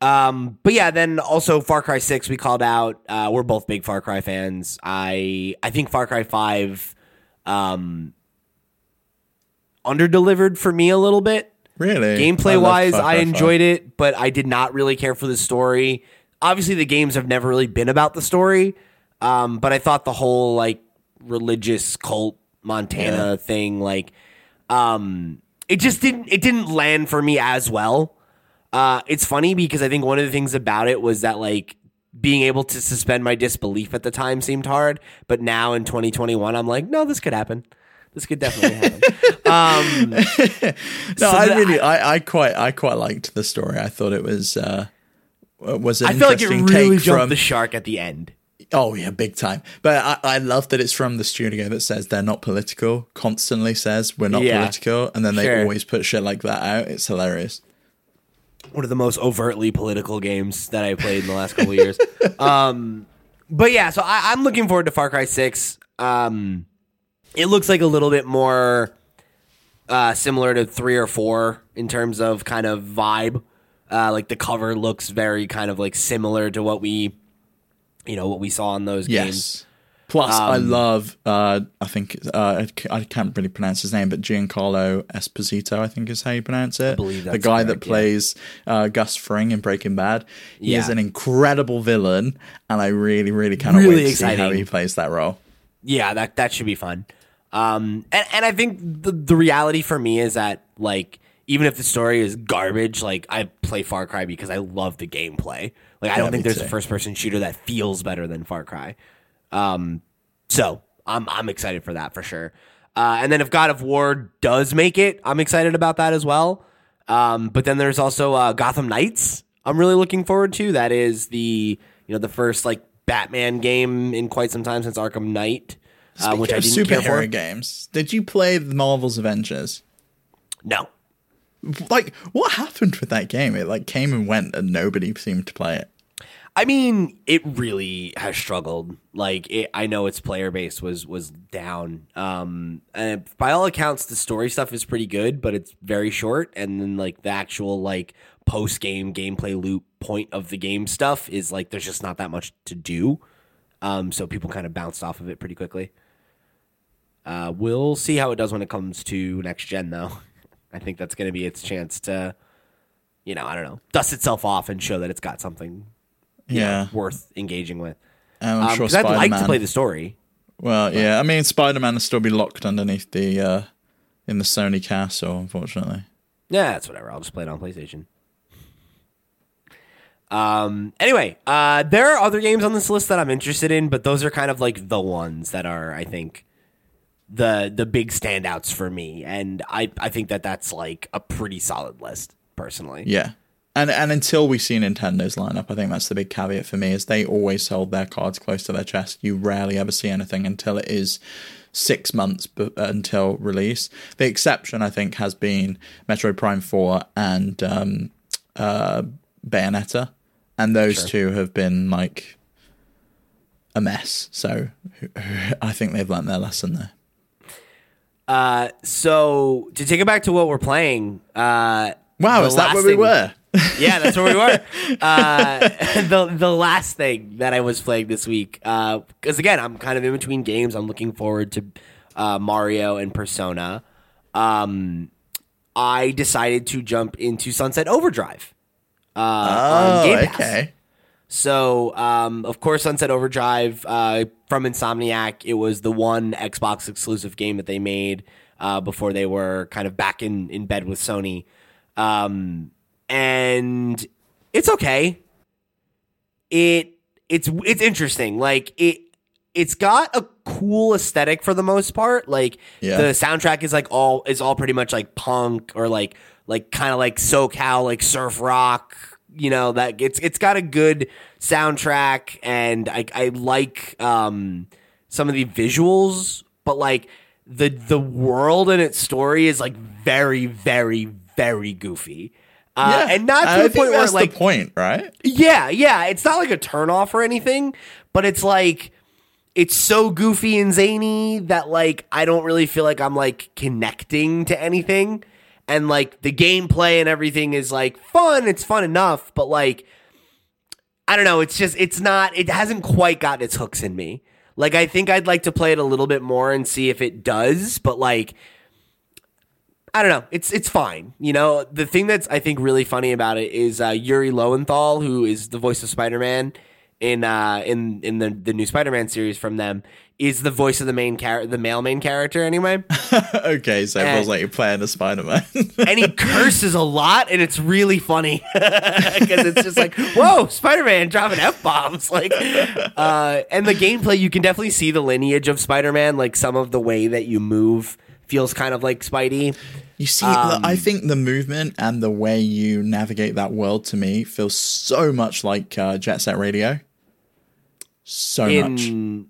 Um, but yeah, then also Far Cry Six we called out. Uh, we're both big Far Cry fans. I I think Far Cry Five, um, underdelivered for me a little bit. Really, Gameplay wise, I enjoyed it, but I did not really care for the story. Obviously, the games have never really been about the story, um, but I thought the whole like religious cult Montana Yeah. thing, like, um, it just didn't it didn't land for me as well. Uh, it's funny because I think one of the things about it was that like being able to suspend my disbelief at the time seemed hard, but now in 2021, I'm like, no, this could happen. This could definitely happen. *laughs* um, No, so I really, I, I quite, I quite liked the story. I thought it was, uh, was an I feel like it really jumped from. the shark at the end. Oh yeah, big time. But I, I love that it's from the studio that says they're not political. Constantly says we're not Yeah. political, and then they Sure. always put shit like that out. It's hilarious. One of the most overtly political games that I played in the last couple of years. *laughs* Um, but yeah, so I, I'm looking forward to Far Cry Six. Um, it looks like a little bit more uh, similar to three or four in terms of kind of vibe. Uh, like the cover looks very kind of like similar to what we, you know, what we saw in those games. Yes. Plus, I Um, love. Uh, I think uh, I can't really pronounce his name, but Giancarlo Esposito, I think is how you pronounce it. believe the guy that correct, yeah. plays uh, Gus Fring in Breaking Bad. He is an incredible villain, and I really, really cannot Really wait to see how he plays that role. yeah, that that should be fun. Um, and and I think the the reality for me is that like even if the story is garbage, like I play Far Cry because I love the gameplay. Like I don't think there's too. a first person shooter that feels better than Far Cry. Um, so I'm I'm excited for that for sure. Uh, and then if God of War does make it, I'm excited about that as well. Um, but then there's also uh, Gotham Knights. I'm really looking forward to. That is the you know the first like Batman game in quite some time since Arkham Knight, uh, which I didn't of care for. superhero games, did you play Marvel's Avengers? No, Like, what happened with that game? It like came and went, and nobody seemed to play it. I mean, it really has struggled. Like, it, I know its player base was was down. Um, and by all accounts, the story stuff is pretty good, but it's very short. And then like the actual like post game gameplay loop point of the game stuff is like there's just not that much to do. Um, so people kind of bounced off of it pretty quickly. Uh, we'll see how it does when it comes to next gen, though. *laughs* I think that's going to be its chance to, you know, I don't know, dust itself off and show that it's got something you know, Yeah, worth engaging with. and I'm Um, sure 'cause I'd like to play the story. Well, yeah, I mean, Spider Man will still be locked underneath the uh, in the Sony castle, unfortunately. Yeah, that's whatever. I'll just play it on PlayStation. Um. Anyway, uh, there are other games on this list that I'm interested in, but those are kind of like the ones that are, I think, the the big standouts for me, and I I think that that's like a pretty solid list personally. Yeah. And and until we see Nintendo's lineup, I think that's the big caveat for me is they always hold their cards close to their chest. You rarely ever see anything until it is six months b- until release. The exception, I think, has been Metroid Prime Four and um, uh, Bayonetta, and those two have been like a mess. So *laughs* I think they've learned their lesson there. Uh. So to take it back to what we're playing, uh, Wow, is that where we thing- were? *laughs* yeah, that's where we were. *laughs* Uh, *laughs* the the last thing that I was playing this week, because again, I'm kind of in between games. I'm looking forward to uh, Mario and Persona. Um, I decided to jump into Sunset Overdrive. Uh, on Oh, Game Pass. okay. So, um, of course, Sunset Overdrive uh, from Insomniac. It was the one Xbox exclusive game that they made uh, before they were kind of back in, in bed with Sony. Um, and it's okay. It it's it's interesting. Like it it's got a cool aesthetic for the most part. Like Yeah. the soundtrack is like all is all pretty much like punk or like like kind of like SoCal like surf rock. You know that it's it's got a good soundtrack and I I like um some of the visuals, but like the the world and its story is like very very very goofy. Uh, and not to I the point where like the point, right? yeah, yeah. It's not like a turnoff or anything, but it's like it's so goofy and zany that like I don't really feel like I'm like connecting to anything. And like the gameplay and everything is like fun, it's fun enough, but like I don't know, it's just it's not it hasn't quite gotten its hooks in me. Like I think I'd like to play it a little bit more and see if it does, but like I don't know. It's it's fine. You know, the thing that's I think really funny about it is uh, Yuri Lowenthal, who is the voice of Spider Man in uh, in in the the new Spider Man series from them, is the voice of the main character, the male main character anyway. *laughs* okay, so it feels like you're playing a Spider Man. *laughs* and he curses a lot, and it's really funny *laughs* because it's just like, whoa, Spider Man dropping f bombs, like, uh, and the gameplay you can definitely see the lineage of Spider Man, like some of the way that you move feels kind of like Spidey. You see, Um, I think the movement and the way you navigate that world to me feels so much like uh, Jet Set Radio. So much. in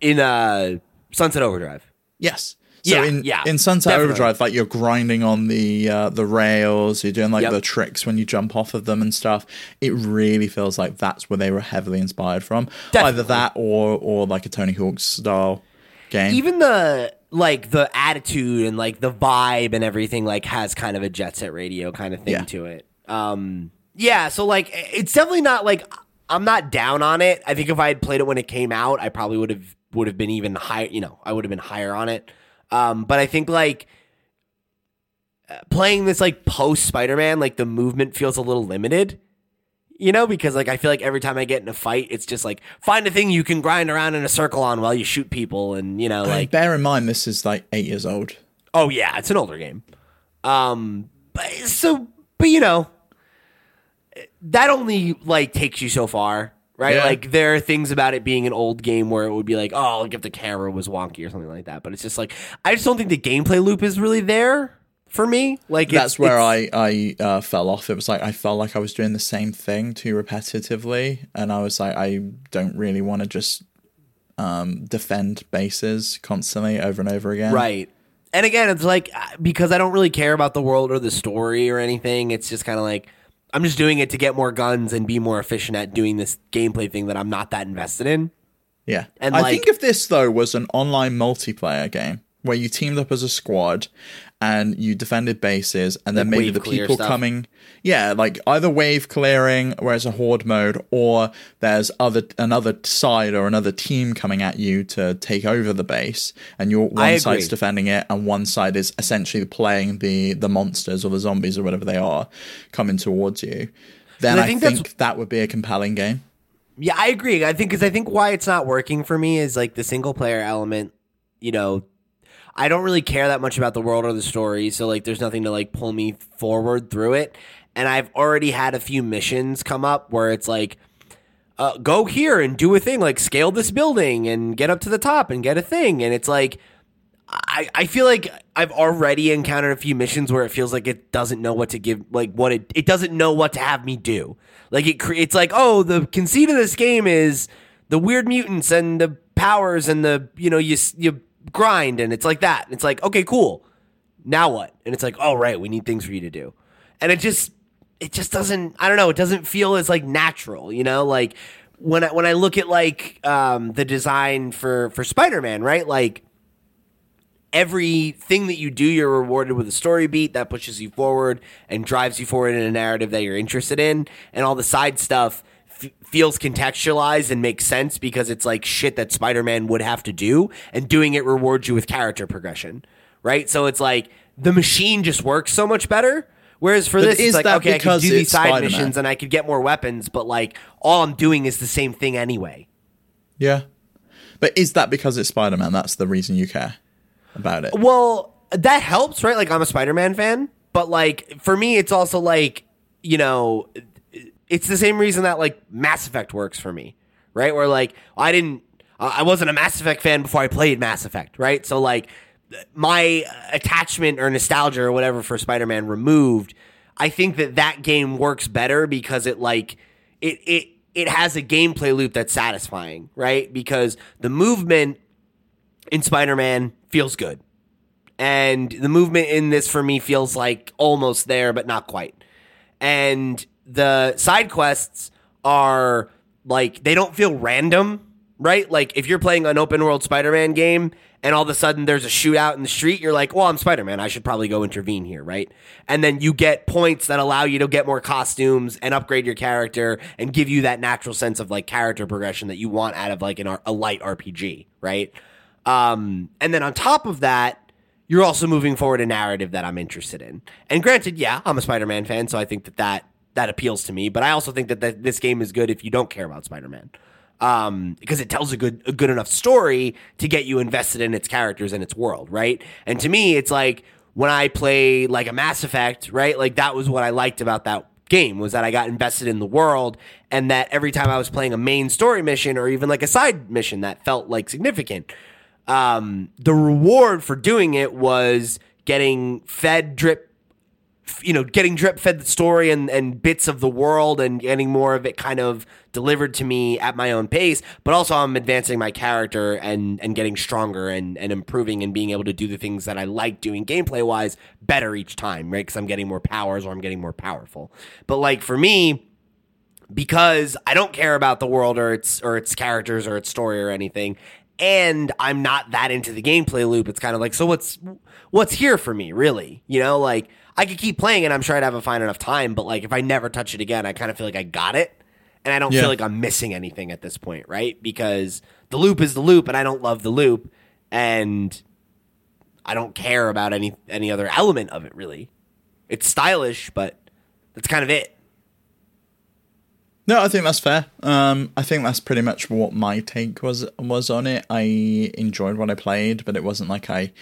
in uh Sunset Overdrive. Yes. So Yeah, in, yeah, in Sunset definitely. Overdrive, like you're grinding on the uh, the rails, you're doing like Yep. the tricks when you jump off of them and stuff. It really feels like that's where they were heavily inspired from. Either that or or like a Tony Hawk style game. Even the like the attitude and like the vibe and everything like has kind of a jet set radio kind of thing Yeah. to it. Um yeah, so like it's definitely not like I'm not down on it. I think if I had played it when it came out, I probably would have would have been even higher, you know, I would have been higher on it. Um but I think like uh, playing this like post Spider-Man, like the movement feels a little limited. You know, because like I feel like every time I get in a fight, it's just like find a thing you can grind around in a circle on while you shoot people, and you know, I mean, like bear in mind this is like eight years old. oh yeah, it's an older game. Um, but so, but you know, that only like takes you so far, right? Yeah. Like there are things about it being an old game where it would be like, oh, like if the camera was wonky or something like that. But it's just like I just don't think the gameplay loop is really there for me. Like it's- That's where it's- I I uh, fell off. It was like I felt like I was doing the same thing too repetitively, and I was like, I don't really want to just um, defend bases constantly over and over again. Right. And again, it's like uh, because I don't really care about the world or the story or anything, it's just kind of like I'm just doing it to get more guns and be more efficient at doing this gameplay thing that I'm not that invested in. Yeah. And, I like- think if this though was an online multiplayer game where you teamed up as a squad and you defended bases and then Like maybe the people coming yeah, like either wave clearing where it's a horde mode or there's other another side or another team coming at you to take over the base and you're one side's defending it and one side is essentially playing the the monsters or the zombies or whatever they are coming towards you. Then And I I think think, that would be a compelling game. Yeah, I agree. I think because I think why it's not working for me is like the single player element. You know, I don't really care that much about the world or the story, so like there's nothing to like pull me forward through it. And I've already had a few missions come up where it's like, uh, go here and do a thing, like scale this building and get up to the top and get a thing, and it's like. I, I feel like I've already encountered a few missions where it feels like it doesn't know what to give, like what it it doesn't know what to have me do. Like it, it's like oh, the conceit of this game is the weird mutants and the powers and the you know you you grind and it's like that. It's like okay, cool. Now what? And it's like oh right, we need things for you to do, and it just it just doesn't. I don't know. It doesn't feel as like natural. You know, like when I when I look at like um, the design for for Spider Man, right? Like everything that you do, you're rewarded with a story beat that pushes you forward and drives you forward in a narrative that you're interested in, and all the side stuff f- feels contextualized and makes sense because it's like shit that Spider-Man would have to do, and doing it rewards you with character progression, right? So it's like the machine just works so much better. Whereas for But this, it's like okay, I could do these side Spider-Man? missions and I could get more weapons, but like all I'm doing is the same thing anyway. Yeah. But is that because it's Spider Man? That's the reason you care about it. Well, that helps, right? Like I'm a Spider-Man fan, but like for me it's also like, you know, it's the same reason that like Mass Effect works for me, right? Where like I didn't I wasn't a Mass Effect fan before I played Mass Effect, right? So like my attachment or nostalgia or whatever for Spider-Man removed, I think that that game works better because it like it it it has a gameplay loop that's satisfying, right? Because the movement in Spider-Man feels good. And the movement in this for me feels like almost there, but not quite. And the side quests are like, they don't feel random, right? Like, if you're playing an open world Spider Man game and all of a sudden there's a shootout in the street, you're like, well, I'm Spider Man. I should probably go intervene here, right? And then you get points that allow you to get more costumes and upgrade your character and give you that natural sense of like character progression that you want out of like an, a light RPG, right? Um, and then on top of that, you're also moving forward a narrative that I'm interested in. And granted, yeah, I'm a Spider-Man fan, so I think that that, that appeals to me. But I also think that, this game is good if you don't care about Spider-Man, um, because it tells a good a good enough story to get you invested in its characters and its world, right? And to me, it's like when I play like a Mass Effect, right? Like that was what I liked about that game was that I got invested in the world and that every time I was playing a main story mission or even like a side mission that felt like significant um, the reward for doing it was getting fed drip, you know, getting drip fed the story and, and bits of the world and getting more of it kind of delivered to me at my own pace. But also, I'm advancing my character and, and getting stronger and, and improving and being able to do the things that I like doing gameplay wise better each time, right? Because I'm getting more powers or I'm getting more powerful. But like for me, because I don't care about the world or its or its characters or its story or anything, and I'm not that into the gameplay loop. It's kind of like, so what's what's here for me, really? You know, like I could keep playing and I'm sure I'd have a fine enough time, but like if I never touch it again, I kind of feel like I got it, and I don't Yeah. feel like I'm missing anything at this point, right? Because the loop is the loop, and I don't love the loop, and I don't care about any any other element of it really. It's stylish, but that's kind of it. No, I think that's fair. Um, I think that's pretty much what my take was was on it. I enjoyed what I played, but it wasn't like I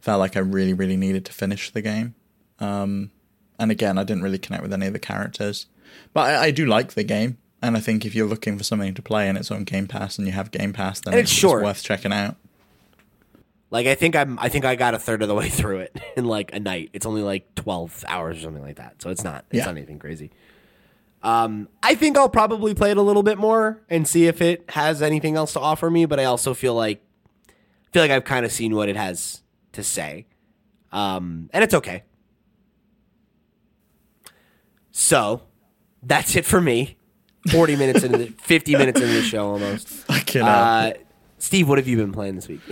felt like I really, really needed to finish the game. Um, and again, I didn't really connect with any of the characters, but I, I do like the game. And I think if you're looking for something to play and it's on Game Pass and you have Game Pass, then it's, it's short. worth checking out. Like I think I'm I think I got a third of the *laughs* way through it in like a night. It's only like 12 hours or something like that. So it's not it's Yeah. not anything crazy. Um I think I'll probably play it a little bit more and see if it has anything else to offer me, but I also feel like feel like I've kind of seen what it has to say. Um and it's okay. So, that's it for me. 40 minutes into the *laughs* 50 minutes into the show almost. I cannot. Uh Steve, what have you been playing this week? *laughs*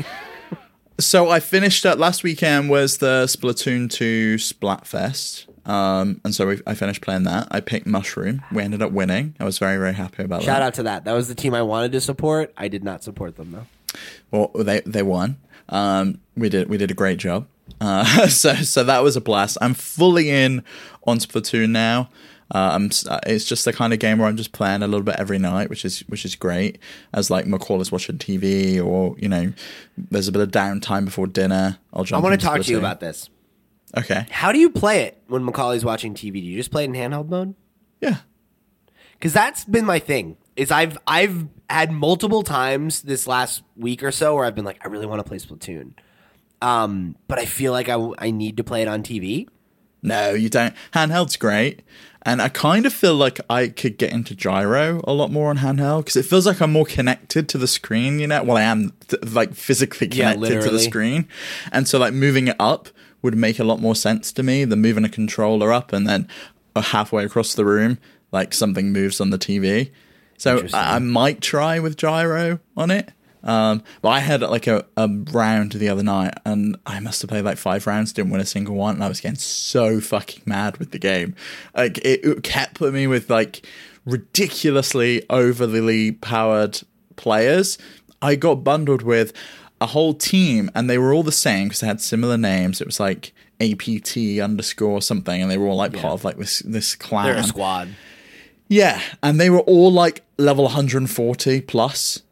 So I finished up last weekend was the Splatoon 2 Splatfest. Um, and so we, I finished playing that. I picked Mushroom. We ended up winning. I was very, very happy about Shout that. Shout out to that. That was the team I wanted to support. I did not support them though. Well, they they won. Um, we did we did a great job. Uh, *laughs* so so that was a blast. I'm fully in on Splatoon now. Uh, I'm, uh, it's just the kind of game where I'm just playing a little bit every night, which is which is great. As like McCall is watching TV, or you know, there's a bit of downtime before dinner. I'll I want to talk to you about this. Okay. How do you play it when Macaulay's watching TV? Do you just play it in handheld mode? Yeah. Because that's been my thing. Is I've I've had multiple times this last week or so where I've been like, I really want to play Splatoon, um, but I feel like I, I need to play it on TV. No, you don't. Handheld's great. And I kind of feel like I could get into gyro a lot more on handheld because it feels like I'm more connected to the screen, you know? Well, I am th- like physically Yeah, connected to the screen. And so, like, moving it up would make a lot more sense to me than moving a controller up and then uh, halfway across the room, like something moves on the TV. So I, I might try with gyro on it. Um, but I had like a, a round the other night, and I must have played like five rounds, didn't win a single one, and I was getting so fucking mad with the game. Like it, it kept putting me with like ridiculously overly powered players. I got bundled with a whole team, and they were all the same because they had similar names. It was like APT underscore something, and they were all like part of like this this clan. They're a squad. Yeah, and they were all like level 140 plus.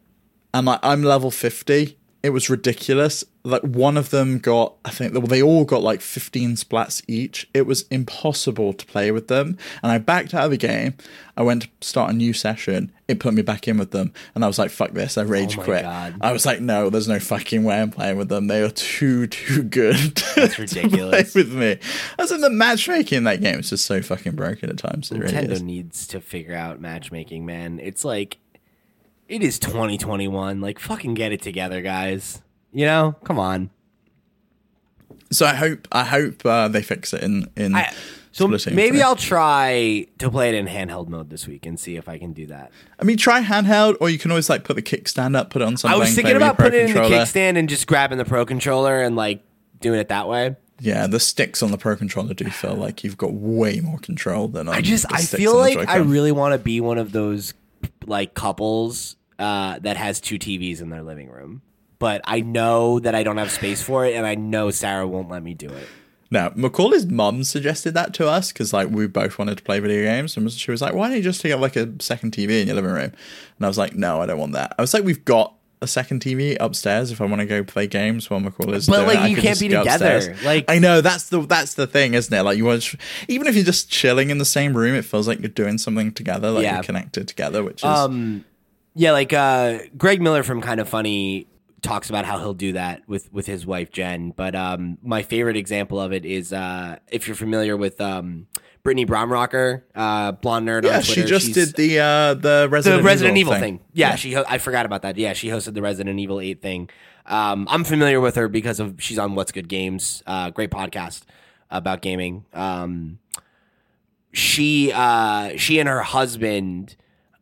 And like I'm level 50. It was ridiculous. Like one of them got, I think, they all got like 15 splats each. It was impossible to play with them. And I backed out of the game. I went to start a new session. It put me back in with them. And I was like, fuck this. I oh rage Oh quit. God. I was like, no, there's no fucking way I'm playing with them. They are too, too good. *laughs* That's to ridiculous. play with me. As in the matchmaking in that game is just so fucking broken at times. It Nintendo is. needs to figure out matchmaking, man. It's like it is 2021. Like fucking get it together, guys. You know, come on. So I hope I hope uh, they fix it in in. I, so maybe. I'll try to play it in handheld mode this week and see if I can do that. I mean, try handheld, or you can always like put the kickstand up, put it on something. I was thinking about putting it in the kickstand and just grabbing the pro controller and like doing it that way. Yeah, the sticks on the Pro controller do feel like you've got way more control than on I just I feel like I really want to be one of those like couples uh, that has two TVs in their living room. But I know that I don't have space for it, and I know Sarah won't let me do it. Now, Macaulay's mum suggested that to us because like we both wanted to play video games, and she was like, "Why don't you just take get like a second TV in your living room?" And I was like, "No, I don't want that." I was like, "We've got." A second TV upstairs if I want to go play games while Macaulay's But, doing like, it, I you can't be together. upstairs. Like- I know that's the that's the thing, isn't it? Like you want, even if you're just chilling in the same room, it feels like you're doing something together, like Yeah. you're connected together, which is Um, yeah, like uh, Greg Miller from Kind of Funny talks about how he'll do that with with his wife Jen. But um, my favorite example of it is uh, if you're familiar with um, Brittney Brombacher, uh, blonde nerd yeah. on Twitter. She just she's- did the uh the Resident, the Resident Evil, thing. thing. Yeah, she. Ho- I forgot about that. Yeah, she hosted the Resident Evil Eight thing. Um, I'm familiar with her because of she's on What's Good Games, uh, great podcast about gaming. Um, she uh, she and her husband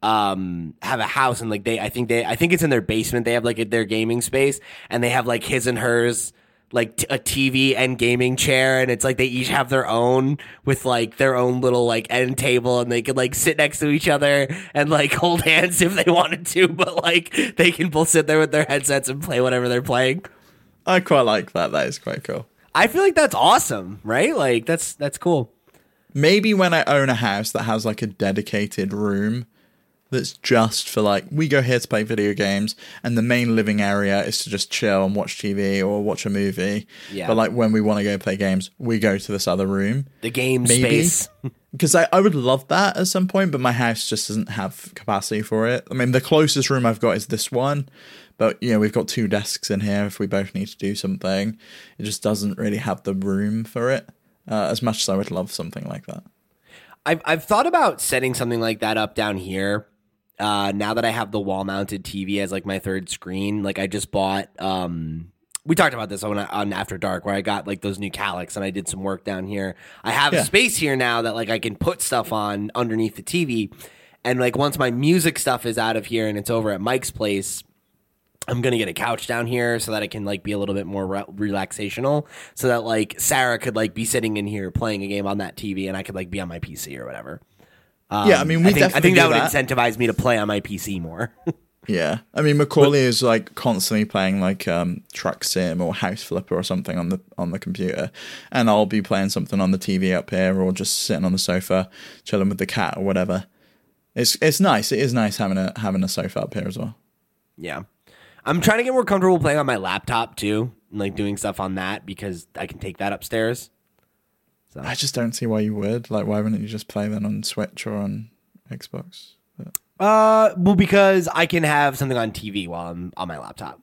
um have a house and like they I think they I think it's in their basement. They have like a, their gaming space and they have like his and hers like t- a TV and gaming chair and it's like they each have their own with like their own little like end table and they could like sit next to each other and like *laughs* hold hands if they wanted to but like they can both sit there with their headsets and play whatever they're playing. I quite like that. That is quite cool. I feel like that's awesome, right? Like that's that's cool. Maybe when I own a house that has like a dedicated room that's just for like we go here to play video games and the main living area is to just chill and watch TV or watch a movie. Yeah. But like when we want to go play games, we go to this other room. The game Maybe. space. *laughs* Because I, I would love that at some point, but my house just doesn't have capacity for it. I mean, the closest room I've got is this one, But you know, we've got two desks in here. If we both need to do something, it just doesn't really have the room for it. Uh, as much as I would love something like that. I've I've thought about setting something like that up down here. Uh, now that I have the wall mounted TV as like my third screen, like I just bought. Um, we talked about this on, on After Dark, where I got like those new Kallax and I did some work down here. I have Yeah. space here now that like I can put stuff on underneath the TV, and like once my music stuff is out of here and it's over at Mike's place, I'm gonna get a couch down here so that I can like be a little bit more re- relaxational, so that like Sarah could like be sitting in here playing a game on that TV and I could like be on my PC or whatever. Um, Yeah, I mean, we I think, I think that would that. incentivize me to play on my PC more. *laughs* Yeah, I mean Macaulay is like constantly playing like um, Truck Sim or House Flipper or something on the on the computer, and I'll be playing something on the TV up here or just sitting on the sofa chilling with the cat or whatever. It's it's nice. It is nice having a having a sofa up here as well. yeah, I'm trying to get more comfortable playing on my laptop too, and like doing stuff on that because I can take that upstairs. I just don't see why you would. Like, why wouldn't you just play then on Switch or on Xbox? But- Uh, well, because I can have something on TV while I'm on my laptop.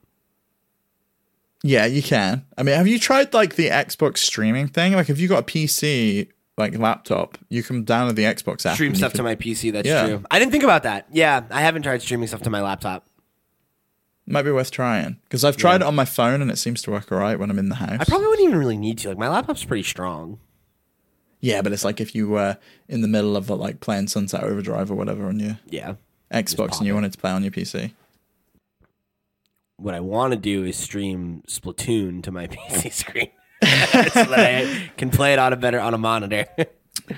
Yeah, you can. I mean, have you tried like the Xbox streaming thing? Like, if you got a PC like laptop, you can download the Xbox app. Stream stuff can- to my PC. That's Yeah. true. I didn't think about that. Yeah, I haven't tried streaming stuff to my laptop. Might be worth trying because I've tried it on my phone and it seems to work alright when I'm in the house. I probably wouldn't even really need to. Like my laptop's pretty strong. Yeah, but it's like if you were in the middle of like playing Sunset Overdrive or whatever on your Yeah. Xbox and you wanted to play on your PC. What I want to do is stream Splatoon to my *laughs* PC screen *laughs* so that I can play it on a better on a monitor.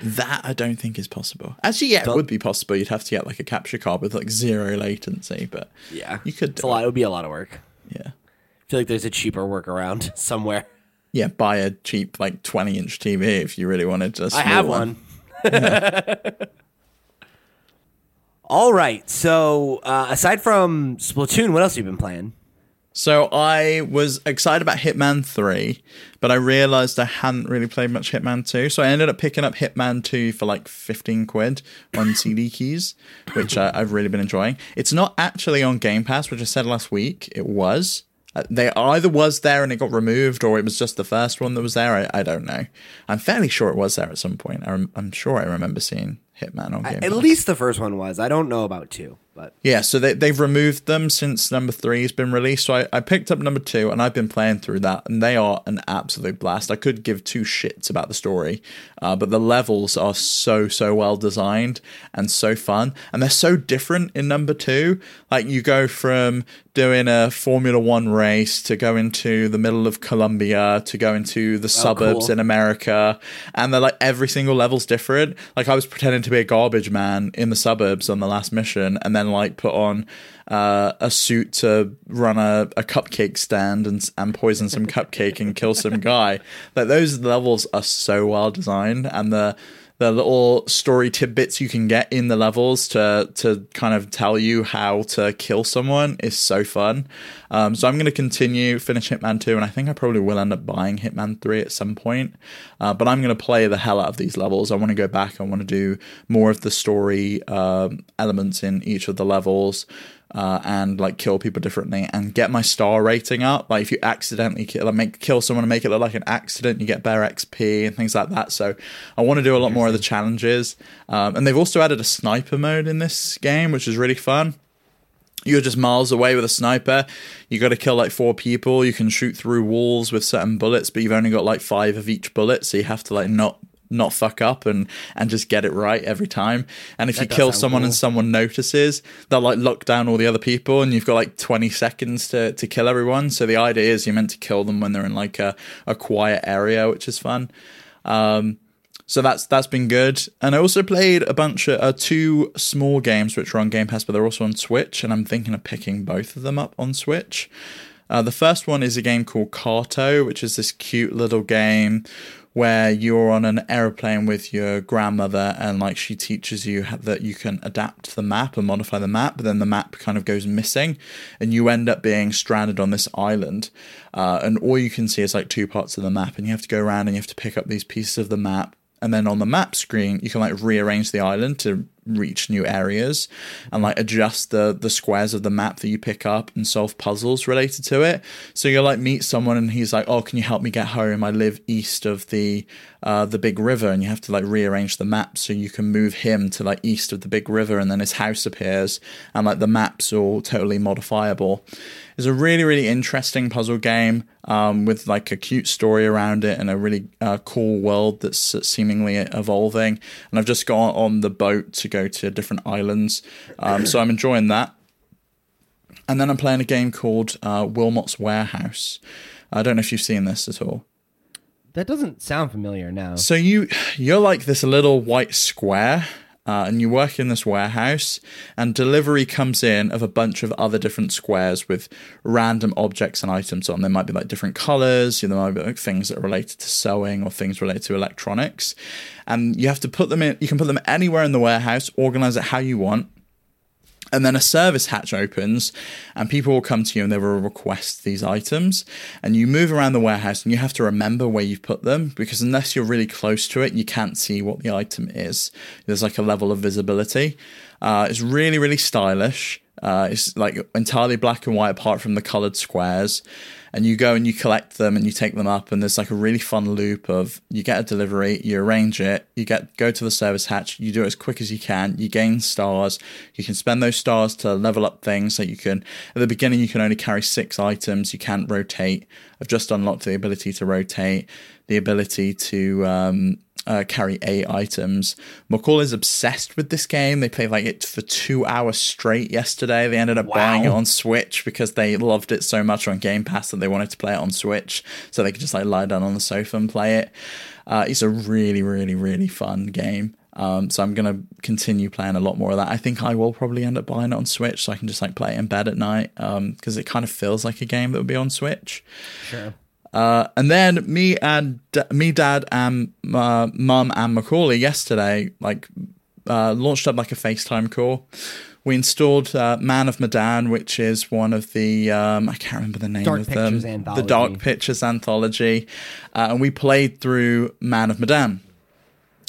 That I don't think is possible. Actually, yeah, it Don't- would be possible. You'd have to get like a capture card with like zero latency, but yeah, you could It's do a lot. It would be a lot of work. Yeah. I feel like there's a cheaper workaround *laughs* somewhere. Yeah, buy a cheap like 20 inch TV if you really wanted to. I have one. *laughs* All right. So uh, aside from Splatoon, what else have you been playing? So I was excited about Hitman 3, but I realized I hadn't really played much Hitman 2. So I ended up picking up Hitman 2 for like 15 quid on *laughs* CD keys, which uh, I've really been enjoying. It's not actually on Game Pass, which I said last week it was. Uh, They either was there and it got removed, or it was just the first one that was there. I, I don't know. I'm fairly sure it was there at some point. I rem- I'm sure I remember seeing Hitman on Game At Pass. least the first one was. I don't know about two, but Yeah, so they, they've removed them since number three has been released. So I, I picked up number two and I've been playing through that, and they are an absolute blast. I could give two shits about the story, uh, but the levels are so, so well designed and so fun. And they're so different in number two. Like, you go from doing a Formula One race to go into the middle of Colombia to go into the suburbs cool. in America, and they're like every single level's different. Like I was pretending to be a garbage man in the suburbs on the last mission, and then like put on uh, a suit to run a, a cupcake stand and and poison some *laughs* cupcake and kill some guy. Like those levels are so well designed, and the the little story tidbits you can get in the levels to to kind of tell you how to kill someone is so fun. Um, so I'm going to continue finish Hitman 2, and I think I probably will end up buying Hitman 3 at some point. Uh, but I'm going to play the hell out of these levels. I want to go back. I want to do more of the story um, elements in each of the levels. Uh, and like kill people differently and get my star rating up. Like if you accidentally kill, like make kill someone and make it look like an accident, you get better XP and things like that. So I want to do a lot more of the challenges. Um, and they've also added a sniper mode in this game, which is really fun you're just miles away with a sniper. You got to kill like four people. You can shoot through walls with certain bullets, but you've only got like five of each bullet, so you have to like not not fuck up and and just get it right every time. And if you kill someone cool. and someone notices, they'll like lock down all the other people, and you've got like 20 seconds to to kill everyone. So the idea is you're meant to kill them when they're in like a a quiet area, which is fun. Um, so that's that's been good. And I also played a bunch of uh, two small games which are on Game Pass, but they're also on Switch. And I'm thinking of picking both of them up on Switch. Uh, the first one is a game called Carto, which is this cute little game where you're on an aeroplane with your grandmother and like she teaches you that you can adapt the map and modify the map but then the map kind of goes missing and you end up being stranded on this island uh, and all you can see is like two parts of the map and you have to go around and you have to pick up these pieces of the map and then on the map screen you can like rearrange the island to reach new areas and like adjust the the squares of the map that you pick up and solve puzzles related to it. So you'll like meet someone and he's like, "Oh, can you help me get home? I live east of the uh, the big river," and you have to like rearrange the map so you can move him to like east of the big river, and then his house appears, and like the maps all totally modifiable. It's a really really interesting puzzle game um, with like a cute story around it and a really uh, cool world that's seemingly evolving. And I've just gone on the boat to go to different islands, um, so I'm enjoying that. And then I'm playing a game called uh, Wilmot's Warehouse. I don't know if you've seen this at all. That doesn't sound familiar now. So you you're like this little white square uh, and you work in this warehouse, and delivery comes in of a bunch of other different squares with random objects and items on. There might be like different colors, you know, there might be like things that are related to sewing or things related to electronics, and you have to put them in. You can put them anywhere in the warehouse, organize it how you want, and then a service hatch opens, and people will come to you and they will request these items. And you move around the warehouse and you have to remember where you've put them because unless you're really close to it, you can't see what the item is. There's like a level of visibility. Uh, it's really, really stylish. Uh, it's like entirely black and white apart from the colored squares and you go and you collect them and you take them up and there's like a really fun loop of you get a delivery you arrange it you get go to the service hatch you do it as quick as you can you gain stars you can spend those stars to level up things so you can at the beginning you can only carry six items you can't rotate. I've just unlocked the ability to rotate the ability to um, uh, carry eight items. McCall is obsessed with this game. They played like it for two hours straight yesterday. They ended up wow. buying it on Switch because they loved it so much on Game Pass that they wanted to play it on Switch, so they could just like lie down on the sofa and play it. Uh, it's a really, really, really fun game. Um, so I'm gonna continue playing a lot more of that. I think I will probably end up buying it on Switch, so I can just like play it in bed at night because um, it kind of feels like a game that would be on Switch. Sure. Uh, and then me and me, dad, and uh, mum and Macaulay yesterday, like, uh, launched up like a FaceTime call. We installed uh, Man of Medan, which is one of the um, I can't remember the name Dark of Pictures them, anthology. the Dark Pictures anthology, uh, and we played through Man of Medan.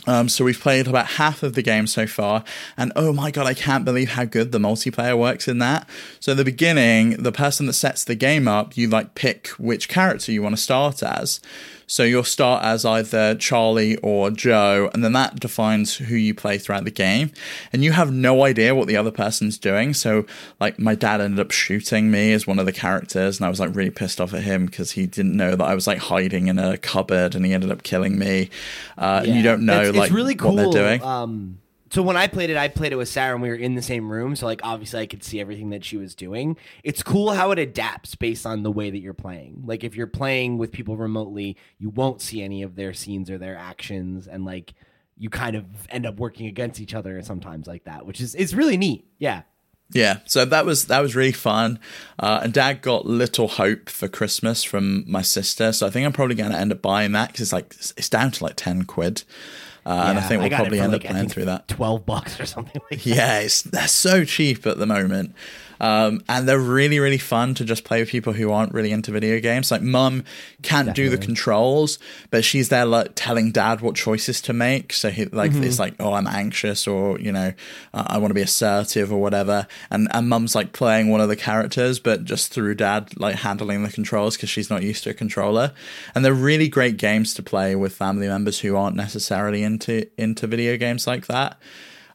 Um, so we've played about half of the game so far, and oh my god, I can't believe how good the multiplayer works in that. So at the beginning, the person that sets the game up, you like pick which character you want to start as. So you'll start as either Charlie or Joe, and then that defines who you play throughout the game. And you have no idea what the other person's doing. So, like, my dad ended up shooting me as one of the characters, and I was like really pissed off at him because he didn't know that I was like hiding in a cupboard, and he ended up killing me. Uh, yeah. And you don't know it's, like it's really cool. what they're doing. Um, so when I played it, I played it with Sarah and we were in the same room. So like obviously I could see everything that she was doing. It's cool how it adapts based on the way that you're playing. Like if you're playing with people remotely, you won't see any of their scenes or their actions and like you kind of end up working against each other sometimes like that, which is it's really neat. Yeah. Yeah, so that was that was really fun, uh, and Dad got Little Hope for Christmas from my sister. So I think I'm probably going to end up buying that because it's like it's down to like ten quid. Uh, yeah, and I think we'll I probably end like, up playing through that. Twelve bucks or something like *laughs* that. Yeah, it's, they're so cheap at the moment. Um, and they're really, really fun to just play with people who aren't really into video games. Like, mum can't Definitely. do the controls, but she's there like telling dad what choices to make. So he like mm-hmm. it's like, oh, I'm anxious, or you know, uh, I want to be assertive, or whatever. And and mum's like playing one of the characters, but just through dad like handling the controls because she's not used to a controller. And they're really great games to play with family members who aren't necessarily into into video games like that.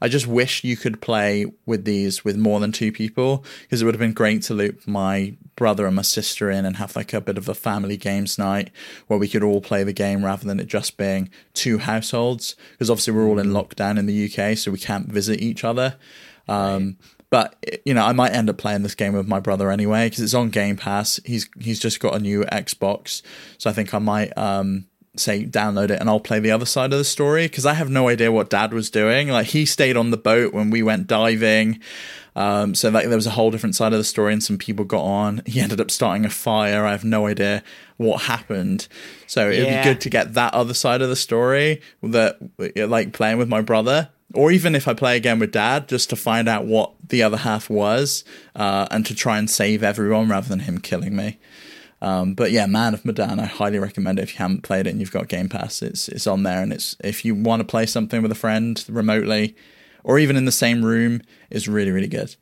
I just wish you could play with these with more than two people because it would have been great to loop my brother and my sister in and have like a bit of a family games night where we could all play the game rather than it just being two households because obviously we're all in lockdown in the UK so we can't visit each other. Um, right. But you know, I might end up playing this game with my brother anyway because it's on Game Pass. He's he's just got a new Xbox, so I think I might um, say download it and I'll play the other side of the story because I have no idea what dad was doing. Like he stayed on the boat when we went diving. Um, so like there was a whole different side of the story and some people got on. He ended up starting a fire. I have no idea what happened. So it'd yeah. be good to get that other side of the story that like playing with my brother or even if I play again with dad, just to find out what the other half was, uh, and to try and save everyone rather than him killing me. Um, but yeah, Man of Medan, I highly recommend it if you haven't played it and you've got Game Pass. It's it's on there, and it's if you want to play something with a friend remotely, or even in the same room is really really good.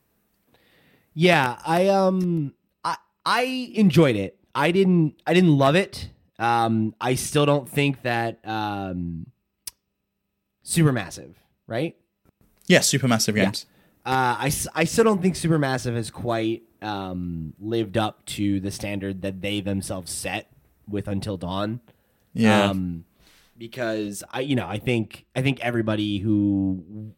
Yeah, I um I I enjoyed it. I didn't I didn't love it. Um I still don't think that um Supermassive, right? Yeah, supermassive games. Uh I I still don't think Supermassive has quite um lived up to the standard that they themselves set with Until Dawn. Yeah. Um, because I, you know, I think I think everybody who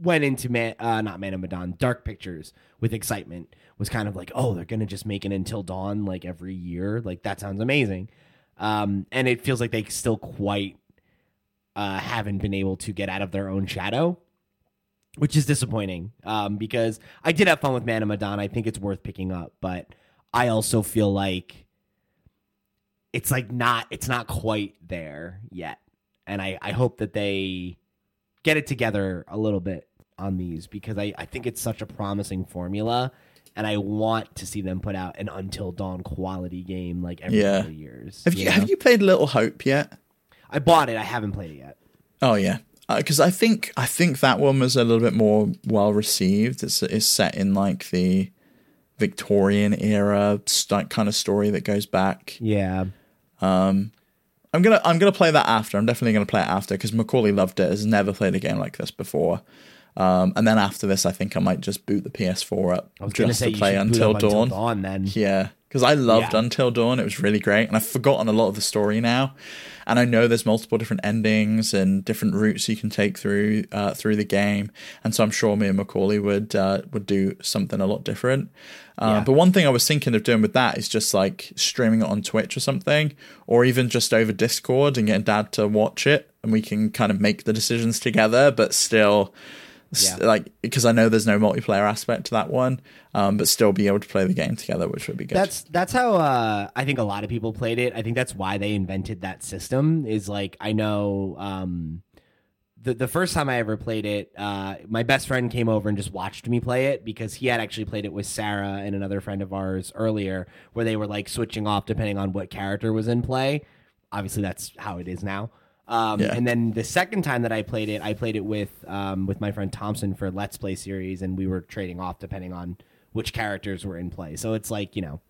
went into man, uh, not Man of Medan, Dark Pictures with excitement was kind of like, oh, they're gonna just make an Until Dawn like every year. Like that sounds amazing. Um, and it feels like they still quite uh, haven't been able to get out of their own shadow, which is disappointing. Um, because I did have fun with Man of Medan. I think it's worth picking up, but I also feel like it's like not it's not quite there yet and i i hope that they get it together a little bit on these because i i think it's such a promising formula and i want to see them put out an until dawn quality game like every Yeah. couple of years have you know? have you played Little Hope yet? i bought it i haven't played it yet Oh yeah, because I think I think that one was a little bit more well received. It's it's set in like the Victorian era st- kind of story that goes back. yeah I'm gonna I'm gonna play that after. I'm definitely gonna play it after because Macaulay loved it. Has never played a game like this before. Um, and then after this, I think I might just boot the PS4 up just to play boot Until Dawn. until dawn then Yeah, because I loved Yeah. Until Dawn. It was really great, and I've forgotten a lot of the story now. And I know there's multiple different endings and different routes you can take through uh, through the game. And so I'm sure me and Macaulay would uh, would do something a lot different. Uh, Yeah. But one thing I was thinking of doing with that is just like streaming it on Twitch or something, or even just over Discord and getting Dad to watch it, and we can kind of make the decisions together, but still. Yeah. Like because I know there's no multiplayer aspect to that one, um, but still be able to play the game together, which would be good. That's that's how uh, I think a lot of people played it. I think that's why they invented that system. Is like I know um, the the first time I ever played it, uh, my best friend came over and just watched me play it because he had actually played it with Sarah and another friend of ours earlier, where they were like switching off depending on what character was in play. Obviously, that's how it is now. Um, Yeah. And then the second time that I played it, I played it with um, with my friend Thompson for Let's Play series, and we were trading off depending on which characters were in play. So it's like you know,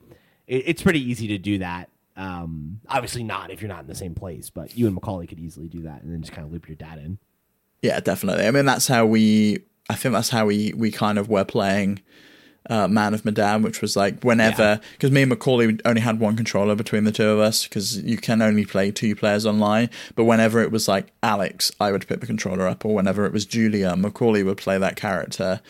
it, it's pretty easy to do that. Um, obviously not if you're not in the same place, but you and Macaulay could easily do that and then just kind of loop your dad in. Yeah, definitely. I mean, that's how we. I think that's how we we kind of were playing uh, Man of Medan, which was like whenever because me and Macaulay only had one controller between the two of us because you can only play two players online. But whenever it was like Alex, I would pick the controller up, or whenever it was Julia, Macaulay would play that character.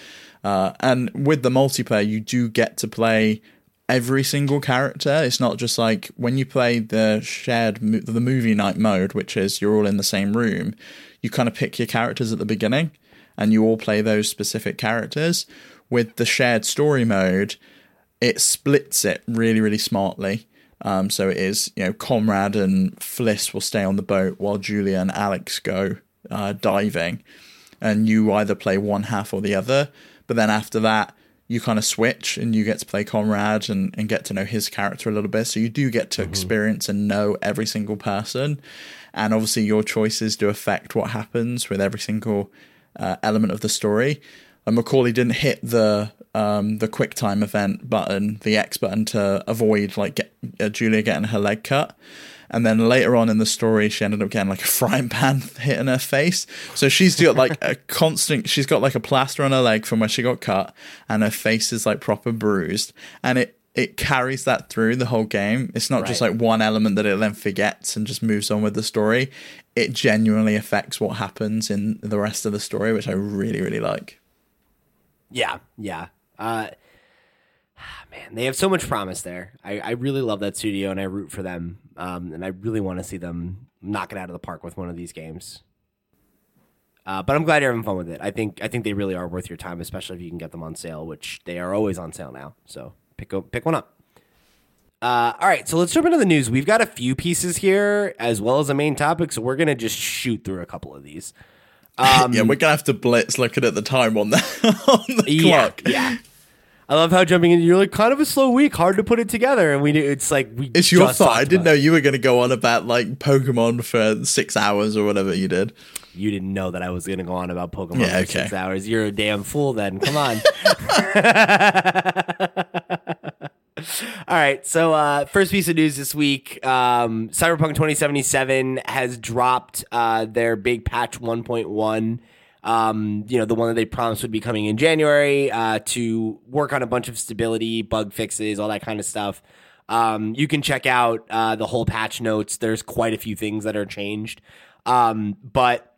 Uh, and with the multiplayer, you do get to play every single character. It's not just like when you play the shared mo- the movie night mode, which is you're all in the same room. You kind of pick your characters at the beginning, and you all play those specific characters. With the shared story mode, it splits it really really smartly. Um, so it is you know Comrade and Fliss will stay on the boat while Julia and Alex go uh, diving, and you either play one half or the other. But then after that, you kind of switch and you get to play Comrade and, and get to know his character a little bit. So you do get to experience and know every single person. And obviously, your choices do affect what happens with every single uh, element of the story. And Macaulay didn't hit the um, the quick time event button, the X button, to avoid like get, uh, Julia getting her leg cut. And then later on in the story, she ended up getting like a *laughs* frying pan hit in her face. So she's got like a constant, she's got like a plaster on her leg from where she got cut, and her face is like proper bruised. And it, it carries that through the whole game. It's not just like one element that it then forgets and just moves on with the story. It genuinely affects what happens in the rest of the story, which I really, really like. Yeah, yeah. Uh, *sighs* man, they have so much promise there. I, I really love that studio and I root for them. Um, and I really want to see them knock it out of the park with one of these games. Uh, but I'm glad you're having fun with it. I think I think they really are worth your time, especially if you can get them on sale, which they are always on sale now. So pick pick one up. Uh, all right, so let's jump into the news. We've got a few pieces here as well as a main topic, so we're gonna just shoot through a couple of these. Um, yeah, we're gonna have to blitz looking at the time on the *laughs* on the yeah, clock. yeah. I love how jumping in. You're like kind of a slow week, hard to put it together, and we. It's like we. It's your just fault. I didn't know you were going to go on about like Pokemon for six hours or whatever you did. You didn't know that I was going to go on about Pokemon Yeah, for okay. six hours. You're a damn fool. Then come on. *laughs* *laughs* All right. So, uh, first piece of news this week um, Cyberpunk 2077 has dropped uh, their big patch 1.1. Um, you know, the one that they promised would be coming in January uh, to work on a bunch of stability, bug fixes, all that kind of stuff. Um, you can check out uh, the whole patch notes. There's quite a few things that are changed. Um, but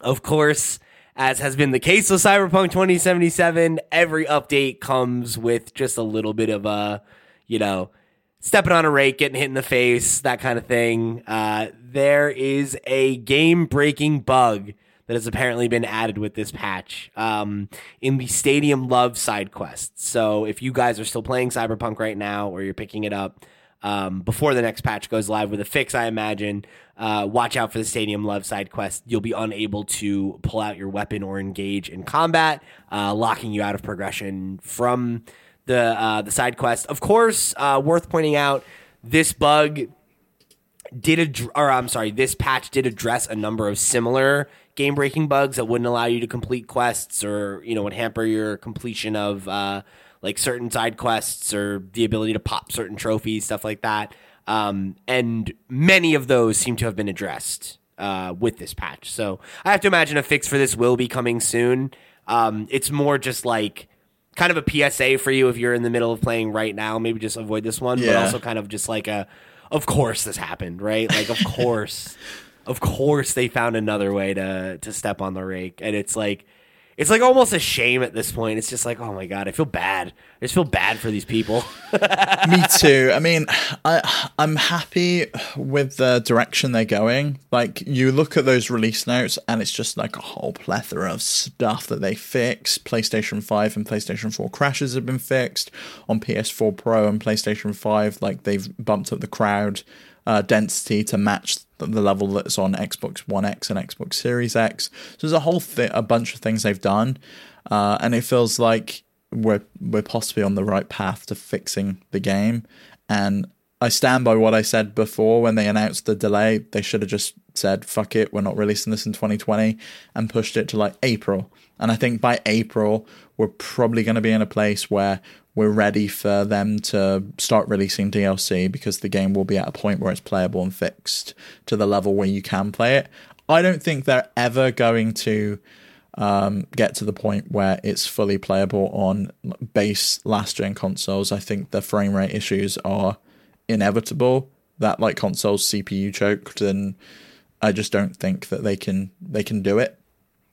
of course, as has been the case with Cyberpunk 2077, every update comes with just a little bit of a, you know, stepping on a rake, getting hit in the face, that kind of thing. Uh, there is a game breaking bug that has apparently been added with this patch um, in the Stadium Love side quest. So if you guys are still playing Cyberpunk right now or you're picking it up, um, before the next patch goes live with a fix, I imagine. Uh, watch out for the Stadium Love side quest. You'll be unable to pull out your weapon or engage in combat, uh, locking you out of progression from the uh, the side quest. Of course, uh, worth pointing out, this bug did ad- or I'm sorry, this patch did address a number of similar game breaking bugs that wouldn't allow you to complete quests or you know would hamper your completion of uh, like certain side quests or the ability to pop certain trophies, stuff like that. Um, and many of those seem to have been addressed uh, with this patch. So I have to imagine a fix for this will be coming soon. Um, it's more just like kind of a PSA for you if you're in the middle of playing right now. Maybe just avoid this one, but also kind of just like a, of course this happened, right? Like of course, *laughs* of course they found another way to to step on the rake, and it's like. It's like almost a shame at this point. It's just like, oh my god, I feel bad. I just feel bad for these people. *laughs* Me too. I mean, I I'm happy with the direction they're going. Like you look at those release notes and it's just like a whole plethora of stuff that they fixed. PlayStation 5 and PlayStation 4 crashes have been fixed. On PS4 Pro and PlayStation 5, like they've bumped up the crowd uh, density to match the, level that's on Xbox One X and Xbox Series X. So there's a whole a bunch of things they've done. Uh, and it feels like we're we're possibly on the right path to fixing the game. And I stand by what I said before when they announced the delay. They should have just said, fuck it, we're not releasing this in 2020 and pushed it to like April. And I think by April, we're probably going to be in a place where we're ready for them to start releasing DLC because the game will be at a point where it's playable and fixed to the level where you can play it. I don't think they're ever going to um, get to the point where it's fully playable on base last gen consoles. I think the frame rate issues are inevitable. That like consoles CPU choked, and I just don't think that they can they can do it.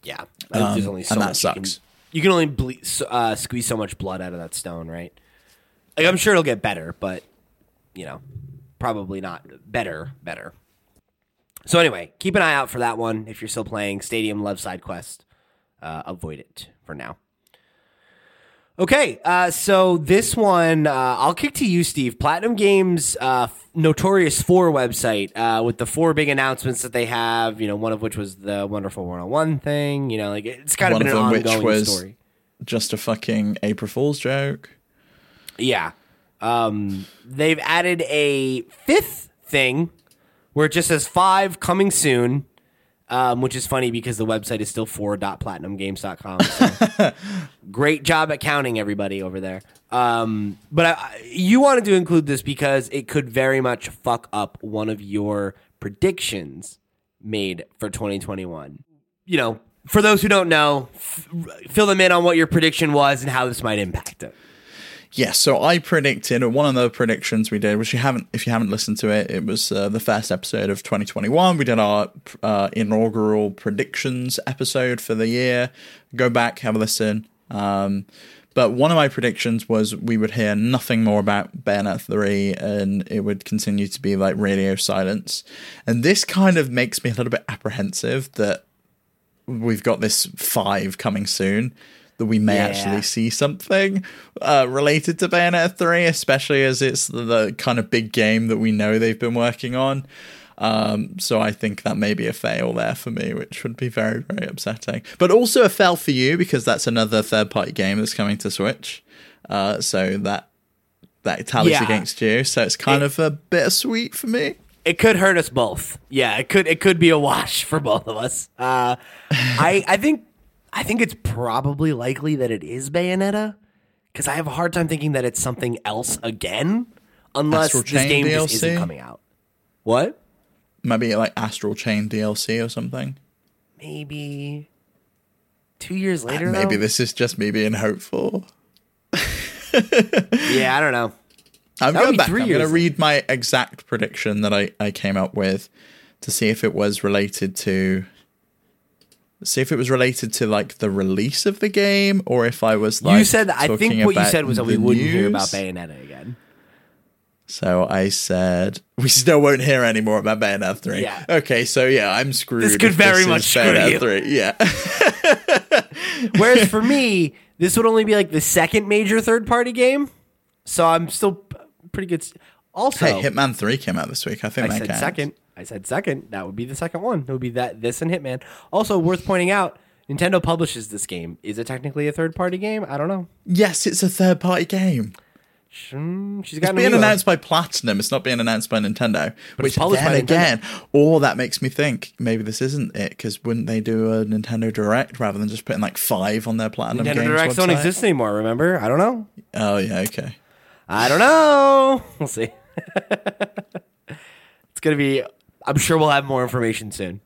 Yeah, think there's only so Um, and that much sucks. You can, only ble- uh, squeeze so much blood out of that stone, right? Like I'm sure it'll get better, but you know, probably not better. Better. So anyway, keep an eye out for that one if you're still playing Stadium Love Side Quest. Uh, avoid it for now. Okay, uh, so this one, uh, I'll kick to you, Steve. Platinum Games' uh, Notorious 4 website uh, with the four big announcements that they have, you know, one of which was the Wonderful 101 thing, you know, like it's kind of One been of an them which was- story. Just a fucking April Fool's joke. Yeah. Um, they've added a fifth thing where it just says five coming soon, um, which is funny because the website is still four.platinumgames.com. So *laughs* great job at counting everybody over there. Um, but I, I- you wanted to include this because it could very much fuck up one of your predictions made for 2021. You know, for those who don't know, f- fill them in on what your prediction was and how this might impact it. Yeah, so I predicted one of the predictions we did, which you haven't, if you haven't listened to it, it was uh, the first episode of 2021. We did our uh, inaugural predictions episode for the year. Go back, have a listen. Um, but one of my predictions was we would hear nothing more about Bayonetta 3 and it would continue to be like radio silence. And this kind of makes me a little bit apprehensive that we've got this five coming soon. That we may Yeah. actually see something uh, related to Bayonetta 3, especially as it's the, the kind of big game that we know they've been working on. Um, so I think that may be a fail there for me, which would be very, very upsetting. But also a fail for you because that's another third party game that's coming to Switch. Uh, so that that tallies Yeah. against you. So it's kind It- of a bittersweet for me. It could hurt us both. Yeah, it could it could be a wash *laughs* for both of us. Uh, I I think I think it's probably likely that it is Bayonetta because I have a hard time thinking that it's something else again, unless Astral this Chain game just isn't coming out. What? Maybe like Astral Chain DLC or something. Maybe two years uh, later. Maybe though? this is just me being hopeful. *laughs* Yeah, I don't know. I'm That going back. I'm going to read my exact prediction that I, I came up with to see if it was related to see if it was related to like the release of the game or if I was like you said I think what you said was that we wouldn't hear about. Bayonetta again. So I said we still won't hear any more about Bayonetta 3. Yeah. Okay, so yeah, I'm screwed. This could very is much screw Bayonetta you. 3. Yeah. *laughs* Whereas for me, this would only be like the second major third party game. So I'm still pretty good. Also, hey, Hitman 3 came out this week. I think I that said counts. second. I said second. That would be the second one. It would be that this and Hitman. Also worth pointing out, Nintendo publishes this game. Is it technically a third party game? I don't know. Yes, it's a third party game. Hmm, She's got It's being announced by Platinum. It's not being announced by Nintendo. which published then again, or that makes me think maybe this isn't it because wouldn't they do a Nintendo Direct rather than just putting like five on their Platinum Nintendo Games Directs don't exist anymore. Remember? I don't know. Oh yeah, okay. I don't know. *laughs* We'll see. *laughs* it's gonna be. I'm sure we'll have more information soon.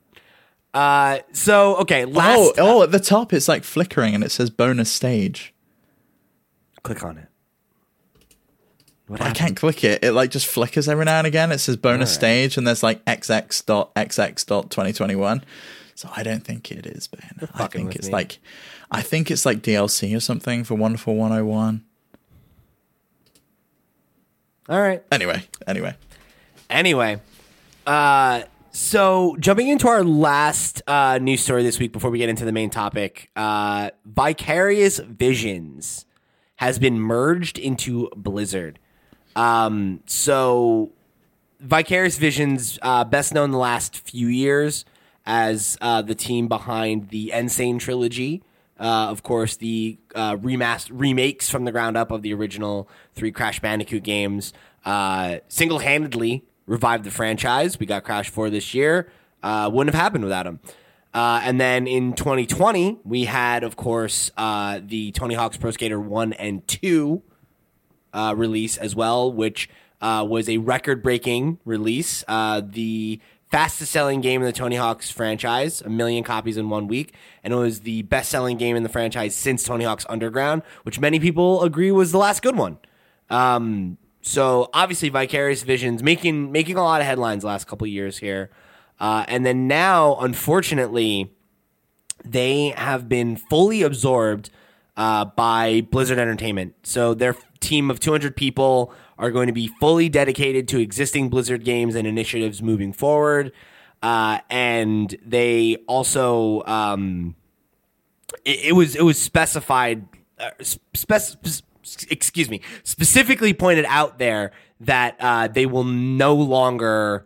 Uh, so okay, last. oh, oh, at the top it's like flickering and it says bonus stage. click on it. What I happened? can't click it. It like just flickers every now and again. It says bonus Alright. stage and there's like xx.xx.2021. So I don't think it is Bayonetta. I think it's me. like I think it's like DLC or something for Wonderful 101. All right. Anyway, anyway. Anyway, uh, so jumping into our last uh, news story this week before we get into the main topic, uh, Vicarious Visions has been merged into Blizzard. Um, so Vicarious Visions, uh, best known the last few years as uh, the team behind the N. Sane trilogy. Uh, of course, the uh, remast- remakes from the ground up of the original three Crash Bandicoot games uh, single handedly revived the franchise. We got Crash 4 this year. Uh, wouldn't have happened without him. Uh, and then in 2020, we had, of course, uh, the Tony Hawk's Pro Skater 1 and 2 uh, release as well, which uh, was a record breaking release. Uh, the fastest selling game in the Tony Hawk's franchise, a million copies in one week. And it was the best selling game in the franchise since Tony Hawk's Underground, which many people agree was the last good one. Um, so obviously, Vicarious Visions making making a lot of headlines last couple years here, uh, and then now, unfortunately, they have been fully absorbed uh, by Blizzard Entertainment. So their team of 200 people are going to be fully dedicated to existing Blizzard games and initiatives moving forward. Uh, and they also um, it, it was it was specified uh, spec- excuse me specifically pointed out there that uh, they will no longer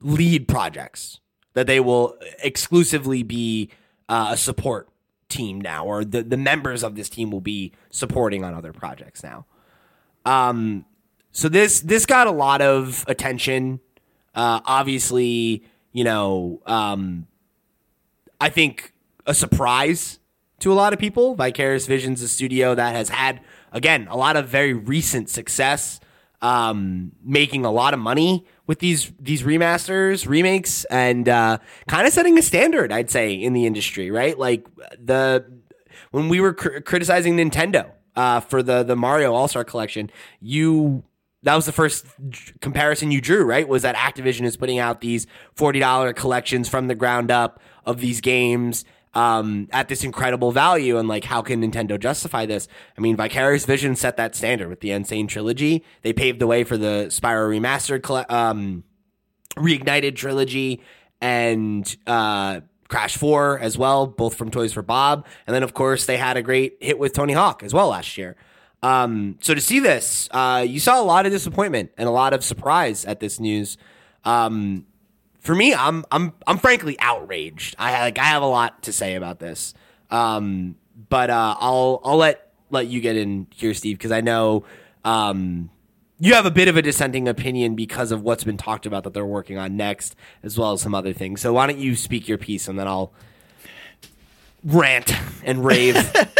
lead projects that they will exclusively be uh, a support team now or the, the members of this team will be supporting on other projects now. Um so this this got a lot of attention. Uh obviously you know um i think a surprise to a lot of people. Vicarious visions a studio that has had again a lot of very recent success um making a lot of money with these these remasters remakes and uh kind of setting a standard i'd say in the industry right like the when we were cr- criticizing nintendo uh for the the mario all-star collection you that was the first comparison you drew, right? Was that Activision is putting out these $40 collections from the ground up of these games um, at this incredible value. And like, how can Nintendo justify this? I mean, Vicarious Vision set that standard with the N. Sane trilogy. They paved the way for the Spyro Remastered, um, Reignited trilogy and uh, Crash 4 as well, both from Toys for Bob. And then, of course, they had a great hit with Tony Hawk as well last year. Um, so to see this, uh, you saw a lot of disappointment and a lot of surprise at this news. Um, for me, I'm I'm I'm frankly outraged. I like I have a lot to say about this. Um, but uh, I'll I'll let let you get in here, Steve, because I know um, you have a bit of a dissenting opinion because of what's been talked about that they're working on next, as well as some other things. So why don't you speak your piece and then I'll rant and rave. *laughs*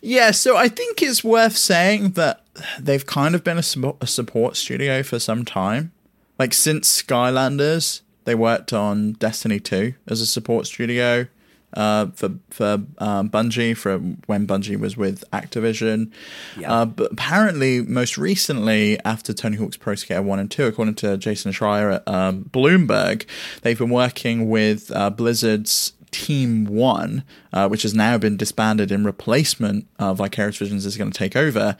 Yeah, so I think it's worth saying that they've kind of been a, sum- a support studio for some time. Like since Skylanders, they worked on Destiny 2 as a support studio uh, for for um, Bungie for when Bungie was with Activision. Yeah. Uh, but apparently, most recently, after Tony Hawk's Pro Skater One and Two, according to Jason Schreier at um, Bloomberg, they've been working with uh, Blizzard's Team One, uh, which has now been disbanded in replacement of Vicarious Visions is going to take over.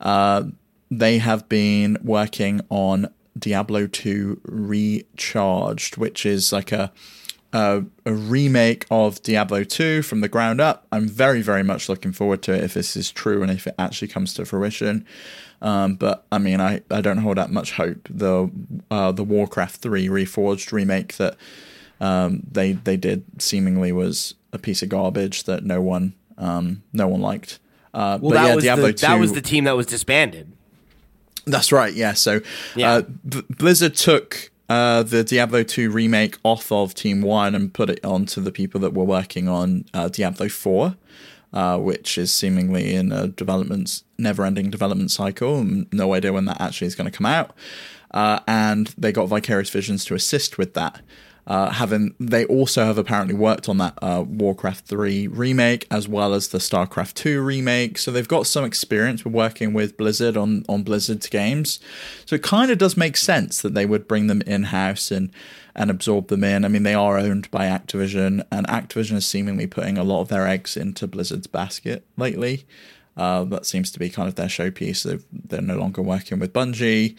Uh, they have been working on Diablo 2 Recharged, which is like a a, a remake of Diablo 2 from the ground up. I'm very, very much looking forward to it if this is true and if it actually comes to fruition. Um, but I mean, I, I don't hold out much hope. The uh, the Warcraft 3 Reforged remake that um, they they did seemingly was a piece of garbage that no one um, no one liked. Uh, Well, that yeah, was Diablo the, 2, that was the team that was disbanded. That's right. Yeah. So Yeah. Uh, B- Blizzard took uh, the Diablo 2 remake off of Team 1 and put it onto the people that were working on uh, Diablo 4, uh, which is seemingly in a development, never ending development cycle. No idea when that actually is going to come out. Uh, and they got Vicarious Visions to assist with that. Uh, having they also have apparently worked on that uh, Warcraft 3 remake as well as the StarCraft 2 remake, so they've got some experience with working with Blizzard on on Blizzard's games. So it kind of does make sense that they would bring them in house and and absorb them in. I mean, they are owned by Activision, and Activision is seemingly putting a lot of their eggs into Blizzard's basket lately. Uh, that seems to be kind of their showpiece. They've, they're no longer working with Bungie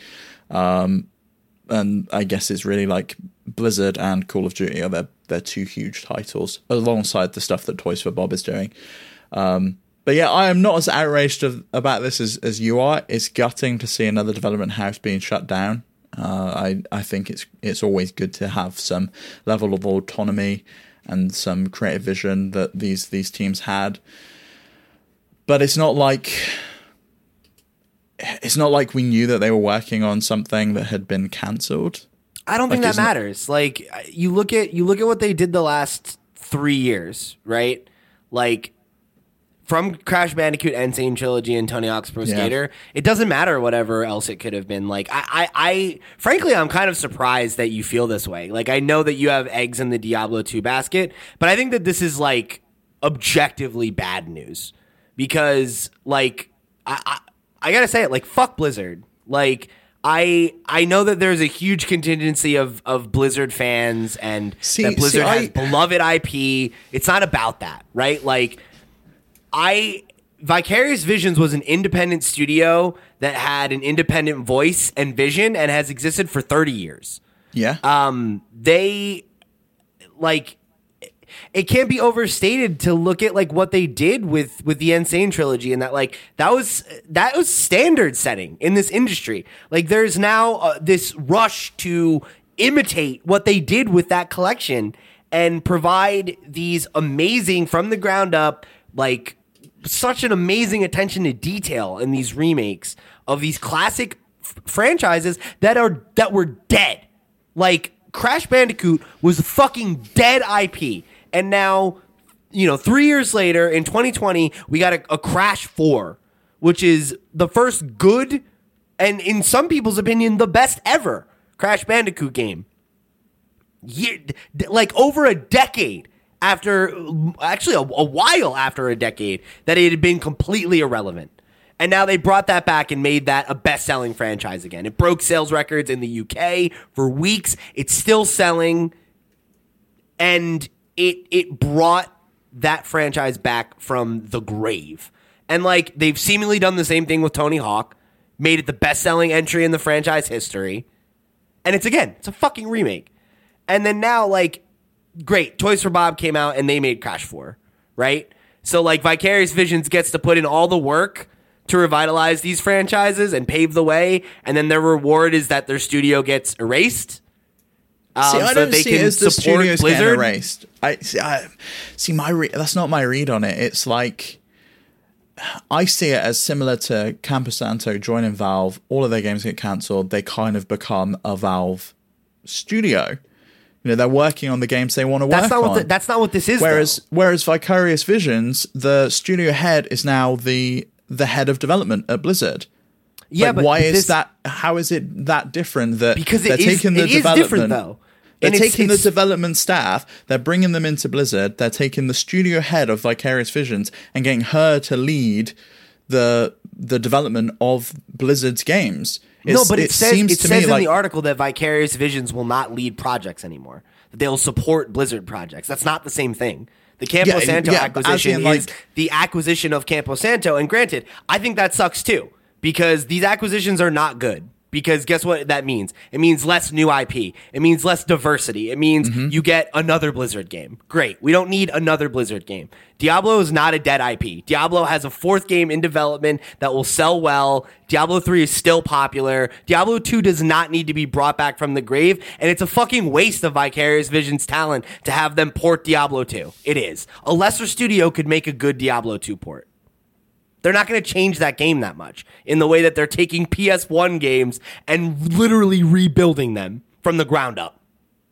and I guess it's really like Blizzard and Call of Duty are their their two huge titles alongside the stuff that Toys for Bob is doing. Um, but yeah, I am not as outraged of, about this as, as you are. It's gutting to see another development house being shut down. Uh, I I think it's it's always good to have some level of autonomy and some creative vision that these these teams had. But it's not like it's not like we knew that they were working on something that had been cancelled. I don't think Like, that isn't it- matters. Like you look at you look at what they did the last three years, right? Like from Crash Bandicoot, N. Sane Trilogy, and Tony Hawk's Pro Yeah. Skater, it doesn't matter whatever else it could have been. Like I, I, I, frankly, I'm kind of surprised that you feel this way. Like I know that you have eggs in the Diablo 2 basket, but I think that this is like objectively bad news because, like, I, I, I gotta say it, like, fuck Blizzard. Like, I I know that there's a huge contingency of of Blizzard fans and See- that Blizzard see, has beloved IP. It's not about that, right? Like I Vicarious Visions was an independent studio that had an independent voice and vision and has existed for 30 years. Yeah. Um they like it can't be overstated to look at like what they did with with the N. Sane trilogy and that like that was that was standard setting in this industry. Like there's now uh, this rush to imitate what they did with that collection and provide these amazing from the ground up like such an amazing attention to detail in these remakes of these classic f- franchises that are that were dead. Like Crash Bandicoot was fucking dead IP, and now, you know, three years later in 2020, we got a, a Crash Four, which is the first good, and in some people's opinion, the best ever Crash Bandicoot game. Year, d- like over a decade after, actually a, a while after a decade, that it had been completely irrelevant. And now they brought that back and made that a best selling franchise again. It broke sales records in the UK for weeks. It's still selling. And it it brought that franchise back from the grave. And like they've seemingly done the same thing with Tony Hawk, made it the best selling entry in the franchise history. And it's again, it's a fucking remake. And then now, like, great. Toys for Bob came out and they made Crash 4, right? So like Vicarious Visions gets to put in all the work to revitalize these franchises and pave the way, and then their reward is that their studio gets erased. Um, See, I so don't they see can it as the studios Blizzard. getting erased. I see. I, see my re- that's not my read on it. It's like I see it as similar to Campo Santo joining Valve. All of their games get cancelled. They kind of become a Valve studio. You know, they're working on the games they want to work That's not on. what the, that's not what this is. whereas, though. whereas Vicarious Visions, the studio head is now the the head of development at Blizzard. yeah, Like, but why this, is that? How is it that different? That Because it they're is- taking the it is development, different, though. They're And taking it's- the development staff, they're bringing them into Blizzard. They're taking the studio head of Vicarious Visions and getting her to lead the the development of Blizzard's games. No, but it, says seems it to says in like the article that Vicarious Visions will not lead projects anymore. They'll support Blizzard projects. That's not the same thing. The Campo Yeah, Santo yeah, acquisition in, like- is the acquisition of Campo Santo. And granted, I think that sucks too because these acquisitions are not good. Because guess what that means? It means less new IP. It means less diversity. It means Mm-hmm. you get another Blizzard game. Great. We don't need another Blizzard game. Diablo is not a dead IP. Diablo has a fourth game in development that will sell well. Diablo 3 is still popular. Diablo 2 does not need to be brought back from the grave. And it's a fucking waste of Vicarious Visions talent to have them port Diablo 2. It is. A lesser studio could make a good Diablo 2 port. They're not going to change that game that much in the way that they're taking PS1 games and literally rebuilding them from the ground up.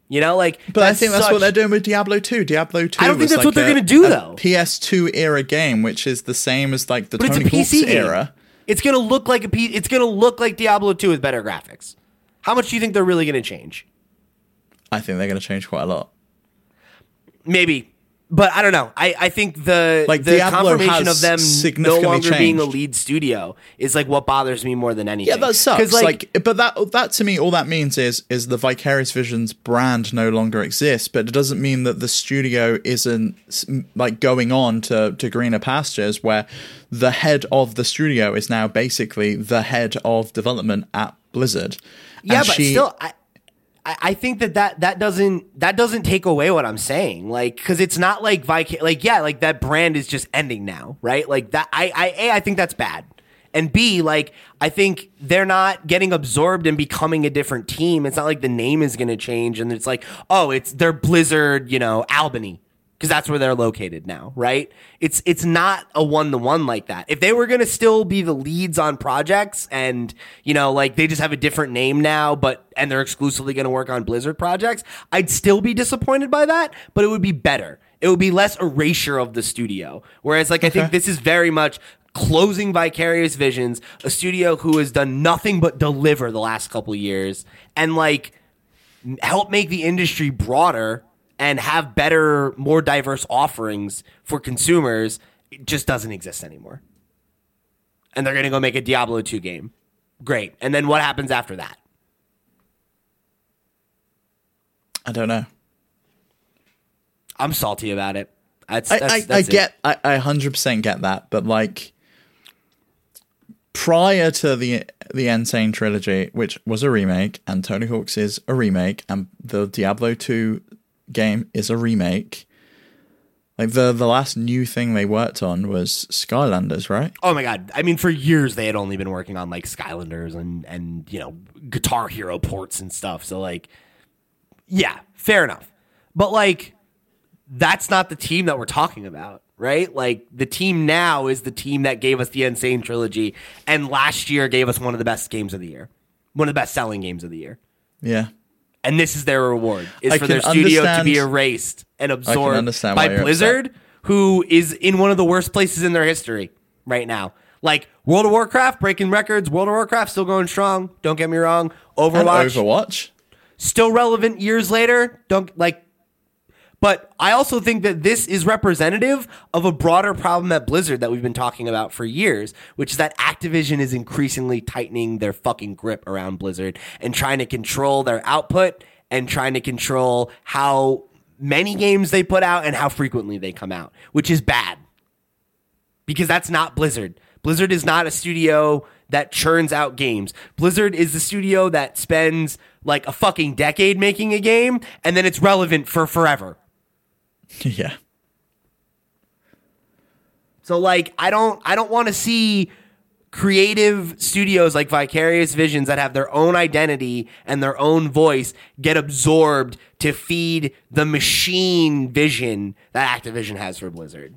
You know, like. But I think that's what they're doing with Diablo 2. Diablo 2 I don't think that's like what they're gonna do, a though. PS2 era game, which is the same as like the But Tony it's a Hawk's game. era. It's going to look like a P- It's going to look like Diablo 2 with better graphics. How much do you think they're really going to change? I think they're going to change quite a lot. Maybe. But I don't know. I, I think the Like, the Diablo confirmation of them no longer being a lead studio is like what bothers me more than anything. Yeah, that sucks. 'Cause, Like, but that that to me, all that means is is the Vicarious Visions brand no longer exists. But it doesn't mean that the studio isn't like going on to to greener pastures, where the head of the studio is now basically the head of development at Blizzard. Yeah, And but she- still, I, I I think that, that that doesn't that doesn't take away what I'm saying. Like, because it's not like Vic, like yeah, like that brand is just ending now, right? Like that. I I a I think that's bad, and b like I think they're not getting absorbed and becoming a different team. It's not like the name is going to change, and it's like oh, it's they're Blizzard, you know, Albany. Because that's where they're located now, right? It's it's not a one to one like that. If they were gonna still be the leads on projects, and you know, like they just have a different name now, but and they're exclusively gonna work on Blizzard projects, I'd still be disappointed by that. But it would be better. It would be less erasure of the studio. Whereas, like I think this is very much closing Vicarious Visions, a studio who has done nothing but deliver the last couple years, and like help make the industry broader and have better, more diverse offerings for consumers, it just doesn't exist anymore. And they're going to go make a Diablo 2 game. Great. And then what happens after that? I don't know. I'm salty about it. That's, I, that's, I, that's I it. get I, I 100% get that but like prior to the the N. Sane trilogy which was a remake and Tony Hawk's is a remake and the Diablo 2 game is a remake like the the last new thing they worked on was Skylanders right Oh my god! I mean, for years they had only been working on like Skylanders and and you know Guitar Hero ports and stuff. So like, yeah, fair enough. But like, that's not the team that we're talking about, right? Like the team now is the team that gave us the N. Sane trilogy, and last year gave us one of the best games of the year, one of the best selling games of the year. yeah And this is their reward: is I for their studio to be erased and absorbed by Blizzard, who is in one of the worst places in their history right now. Like World of Warcraft breaking records, World of Warcraft still going strong. Don't get me wrong. and Overwatch Overwatch still relevant years later. Don't like. But I also think that this is representative of a broader problem at Blizzard that we've been talking about for years, which is that Activision is increasingly tightening their fucking grip around Blizzard and trying to control their output and trying to control how many games they put out and how frequently they come out, which is bad because that's not Blizzard. Blizzard is not a studio that churns out games. Blizzard is the studio that spends like a fucking decade making a game and then it's relevant for forever. *laughs* yeah. So like I don't I don't want to see creative studios like Vicarious Visions that have their own identity and their own voice get absorbed to feed the machine vision that Activision has for Blizzard.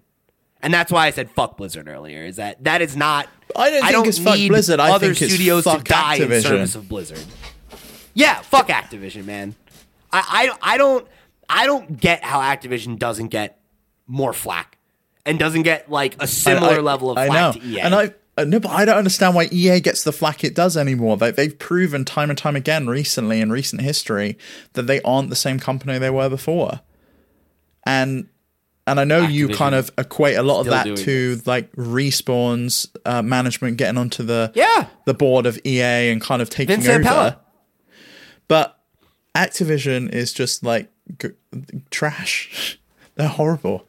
And that's why I said fuck Blizzard earlier. Is that that is not? I don't think it's fuck Blizzard. I other think it's studios to fuck die in service of Blizzard. Yeah, fuck Activision, man. I, I I don't I don't get how Activision doesn't get more flack and doesn't get like a similar I- level of I flack know. to EA. And I uh, no, but I don't understand why EA gets the flack it does anymore. They, they've proven time and time again recently in recent history that they aren't the same company they were before. And and I know you kind of equate a lot of that to like Respawn's uh, management getting onto the Yeah. the board of EA and kind of taking Vince over. But Activision is just like g- trash. *laughs* They're horrible.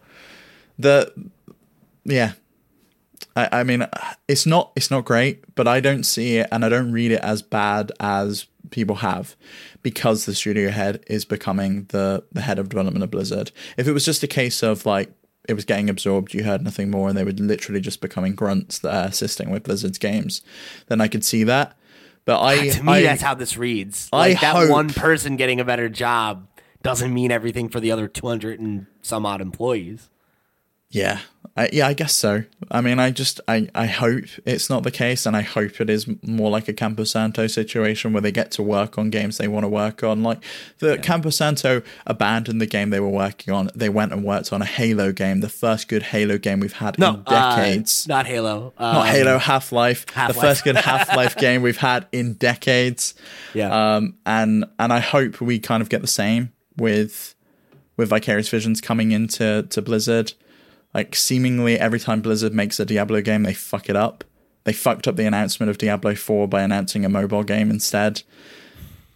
The yeah, I, I mean, it's not it's not great, but I don't see it and I don't read it as bad as people have because the studio head is becoming the the head of development of Blizzard. If it was just a case of like it was getting absorbed, you heard nothing more, and they were literally just becoming grunts that are assisting with Blizzard's games, then I could see that. But I, *laughs* to me, I, that's how this reads. I Like that hope- one person getting a better job doesn't mean everything for the other two hundred and some odd employees. Yeah, I, yeah, I guess so. I mean, I just, I, I hope it's not the case, and I hope it is more like a Campo Santo situation where they get to work on games they want to work on. Like the Campo Santo abandoned the game they were working on. They went and worked on a Halo game, the first good Halo game we've had No, in decades. uh, not Halo. not Um, Halo, Half Life, the Half-Life. first good *laughs* Half Life game we've had in decades. Yeah. Um, and and I hope we kind of get the same with with Vicarious Visions coming into to Blizzard. Like seemingly every time Blizzard makes a Diablo game, they fuck it up. They fucked up the announcement of Diablo 4 by announcing a mobile game instead.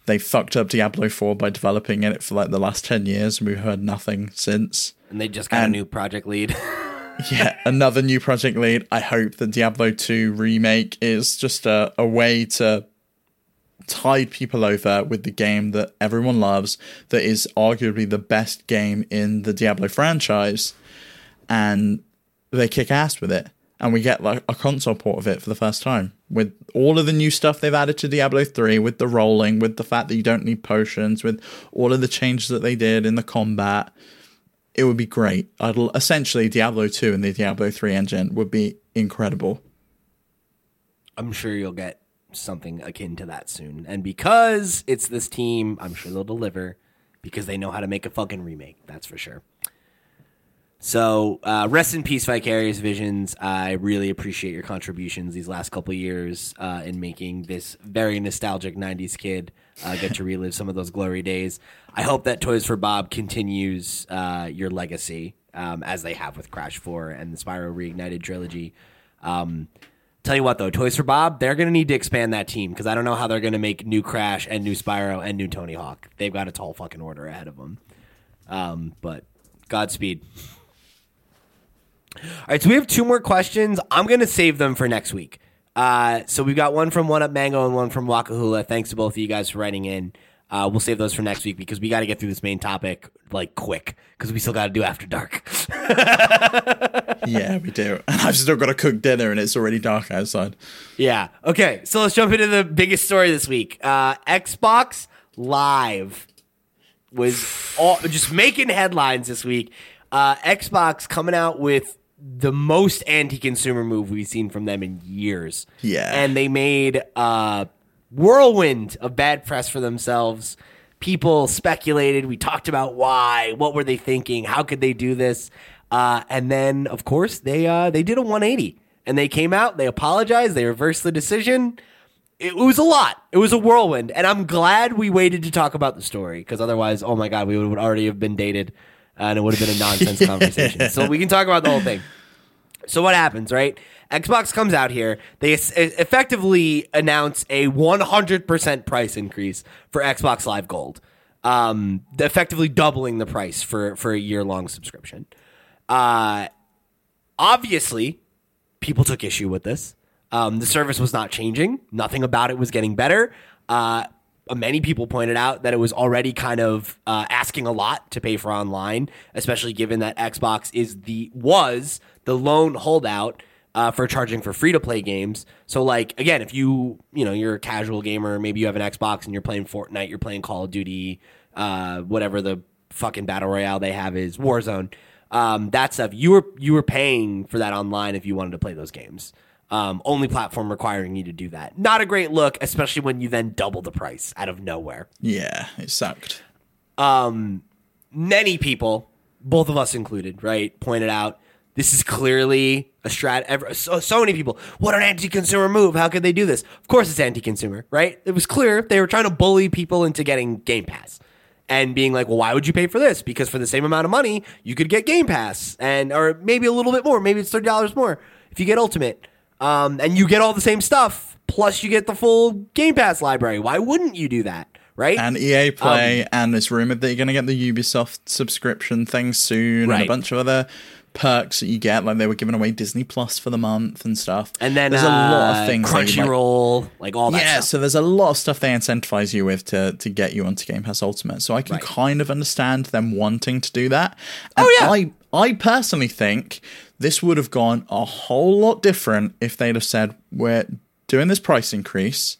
They fucked up Diablo 4 by developing it for like the last 10 years and we've heard nothing since. and they just got and- a new project lead. *laughs* Yeah, another new project lead. I hope the Diablo 2 remake is just a, a way to tide people over with the game that everyone loves, that is arguably the best game in the Diablo franchise, and they kick ass with it. And we get like a console port of it for the first time with all of the new stuff they've added to Diablo 3, with the rolling, with the fact that you don't need potions, with all of the changes that they did in the combat it would be great. I'd essentially Diablo 2 and the Diablo 3 engine would be incredible. I'm sure you'll get something akin to that soon. And because it's this team, I'm sure they'll deliver because they know how to make a fucking remake. That's for sure. So, uh, rest in peace, Vicarious Visions. I really appreciate your contributions these last couple years uh, in making this very nostalgic 90s kid uh, get to relive some of those glory days. I hope that Toys for Bob continues uh, your legacy um, as they have with Crash 4 and the Spyro Reignited trilogy. Um, Tell you what, though, Toys for Bob, they're going to need to expand that team because I don't know how they're going to make new Crash and new Spyro and new Tony Hawk. They've got a tall fucking order ahead of them. Um, but Godspeed. All right, so we have two more questions. I'm going to save them for next week. Uh, so we've got one from One Up Mango and one from Wakahula. Thanks to both of you guys for writing in. Uh, we'll save those for next week because we got to get through this main topic like quick because we still got to do After Dark. *laughs* yeah, we do. And *laughs* I've still got to cook dinner and it's already dark outside. Yeah. Okay. So let's jump into the biggest story this week. Uh, Xbox Live was all, just making headlines this week. Uh, Xbox coming out with the most anti-consumer move we've seen from them in years. Yeah. And they made a whirlwind of bad press for themselves. People speculated. We talked about why. What were they thinking? How could they do this? Uh, and then, of course, they uh, they did a 180 and they came out. They apologized. They reversed the decision. It was a lot. It was a whirlwind, and I'm glad we waited to talk about the story because otherwise, oh my god, we would already have been dated, and it would have been a nonsense *laughs* conversation. So we can talk about the whole thing. So what happens, right? Xbox comes out here. They effectively announce a 100% price increase for Xbox Live Gold, um, effectively doubling the price for for a year long subscription. Uh, obviously, people took issue with this. Um, the service was not changing. Nothing about it was getting better. Uh, many people pointed out that it was already kind of uh, asking a lot to pay for online, especially given that Xbox is the was the lone holdout uh, for charging for free to play games. So like again, if you you know you're a casual gamer, maybe you have an Xbox and you're playing Fortnite, you're playing Call of Duty, uh, whatever the fucking battle royale they have is Warzone. Um, that stuff you were you were paying for that online if you wanted to play those games. Um, only platform requiring you to do that. Not a great look, especially when you then double the price out of nowhere. Yeah, it sucked. Um, many people, both of us included, right, pointed out this is clearly a strat. ever- So, so many people, what an anti-consumer move! How could they do this? Of course, it's anti-consumer, right? It was clear they were trying to bully people into getting Game Pass and being like, well, why would you pay for this? Because for the same amount of money, you could get Game Pass, and or maybe a little bit more. Maybe it's thirty dollars more if you get Ultimate, um, and you get all the same stuff plus you get the full Game Pass library. Why wouldn't you do that? Right? And EA Play, and it's rumored that you're going to get the Ubisoft subscription thing soon, and a bunch of other perks that you get. Like they were giving away Disney Plus for the month and stuff. And then there's a lot uh, of things. you might- Crunchyroll, like all that yeah, stuff. so there's a lot of stuff they incentivize you with to to get you onto Game Pass Ultimate. So I can Right. kind of understand them wanting to do that. And Oh, yeah. I I personally think this would have gone a whole lot different if they'd have said we're doing this price increase.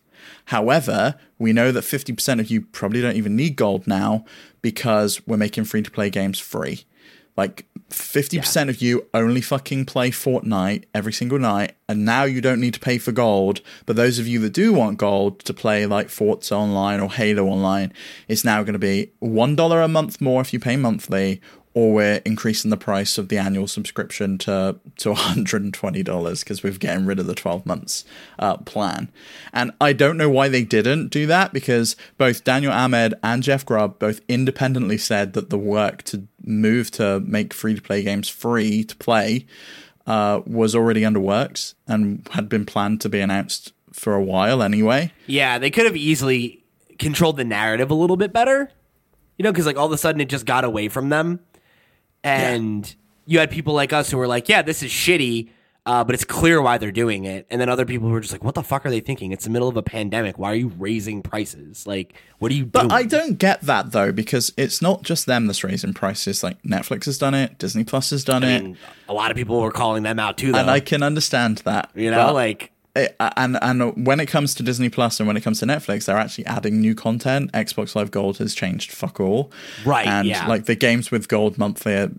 However, we know that 50% of you probably don't even need gold now because we're making free to play games free. Like 50% of you only fucking play Fortnite every single night, and now you don't need to pay for gold. But those of you that do want gold to play like Forza Online or Halo Online, it's now going to be $1 a month more if you pay monthly, or we're increasing the price of the annual subscription to to *laughs* $120 because we're getting rid of the 12 months uh, plan. And I don't know why they didn't do that because both Daniel Ahmad and Jeff Grubb both independently said that the work to move to make free to play games free to play uh, was already under works and had been planned to be announced for a while anyway. Yeah, they could have easily controlled the narrative a little bit better. You know, because like all of a sudden it just got away from them, and you had people like us who were like, "Yeah, this is shitty," uh, but it's clear why they're doing it. And then other people were just like, "What the fuck are they thinking? It's the middle of a pandemic. Why are you raising prices? Like, what are you doing? But doing?" I don't get that though because it's not just them that's raising prices. Like Netflix has done it, Disney Plus has done I it, mean, a lot of people were calling them out too, though. and I can understand that. you know, But- like it, and and when it comes to Disney Plus and when it comes to Netflix, they're actually adding new content. Xbox Live Gold has changed fuck all, Right, And yeah. like the games with Gold monthly are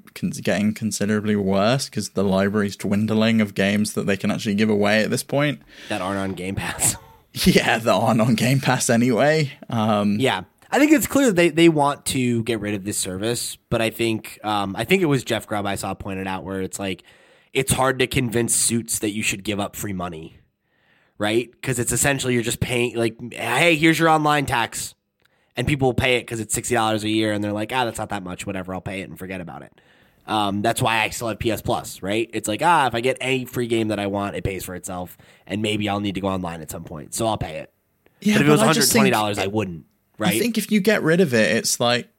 getting considerably worse because the library's dwindling of games that they can actually give away at this point. that aren't on Game Pass. *laughs* Yeah, that aren't on Game Pass anyway. Um, Yeah. I think it's clear they, they want to get rid of this service, but I think um, I think it was Jeff Grubb I saw pointed out where it's like it's hard to convince suits that you should give up free money, right? Because it's essentially you're just paying like, hey, here's your online tax, and people will pay it because it's sixty dollars a year, and they're like, ah, that's not that much, whatever, I'll pay it and forget about it. Um, that's why I still have PS Plus, right? It's like ah, if I get any free game that I want, it pays for itself, and maybe I'll need to go online at some point, so I'll pay it. yeah, But if it was I one hundred twenty dollars, I wouldn't. Right? I think if you get rid of it, it's like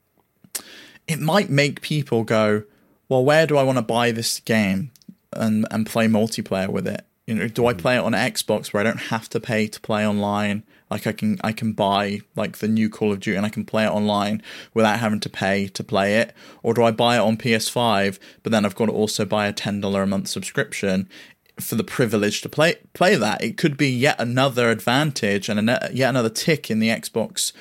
it might make people go, "Well, where do I want to buy this game and and play multiplayer with it? You know, do I play it on Xbox where I don't have to pay to play online? Like I can I can buy like the new Call of Duty and I can play it online without having to pay to play it, or do I buy it on PS5 but then I've got to also buy a ten dollar a month subscription?" for the privilege to play play that. It could be yet another advantage and a, yet another tick in the Xbox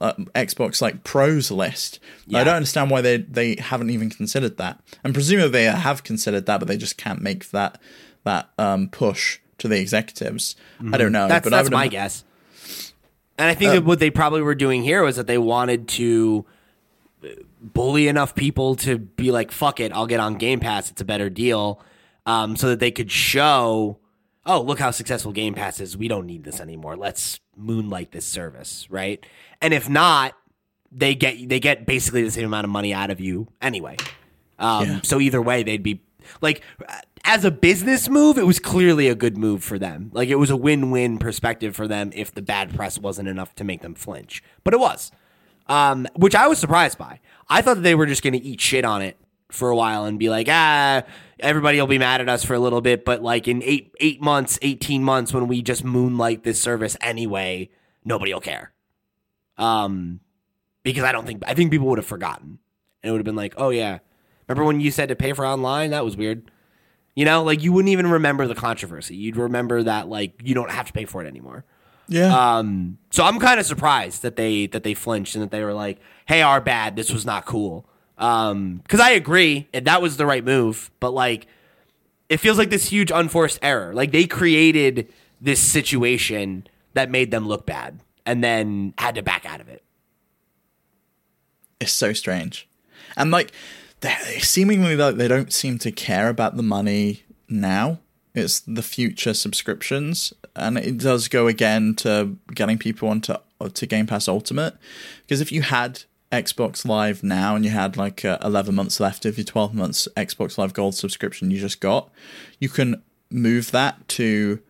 uh, Xbox like pros list. I don't understand why they they haven't even considered that. And presumably they have considered that, but they just can't make that that um, push to the executives. I don't know, That's but I that's would my im- guess. And I think that what they probably were doing here was that they wanted to uh, bully enough people to be like, "Fuck it, I'll get on Game Pass. It's a better deal," um, so that they could show, "Oh, look how successful Game Pass is. We don't need this anymore. Let's moonlight this service, right?" And if not, they get they get basically the same amount of money out of you anyway. Um, Yeah. So either way, they'd be like, as a business move, it was clearly a good move for them. Like it was a win-win perspective for them if the bad press wasn't enough to make them flinch, but it was, um, which I was surprised by. I thought that they were just going to eat shit on it for a while and be like, ah, everybody will be mad at us for a little bit, but like in eight eight months, eighteen months, when we just moonlight this service anyway, nobody will care. Um, because I don't think I think people would have forgotten, and it would have been like, oh yeah, remember when you said to pay for online? That was weird. You know, like you wouldn't even remember the controversy. You'd remember that like you don't have to pay for it anymore. Yeah. Um, so I'm kind of surprised that they that they flinched and that they were like, "Hey, our bad. This was not cool." Um, because I agree, and that was the right move. But like, it feels like this huge unforced error. Like they created this situation that made them look bad, and then had to back out of it. it's so strange. And like, they seemingly like they don't seem to care about the money now. It's the future subscriptions, and it does go again to getting people onto to Game Pass Ultimate. Because if you had Xbox Live now and you had like uh, 11 months left of your 12 months Xbox Live Gold subscription you just got, you can move that to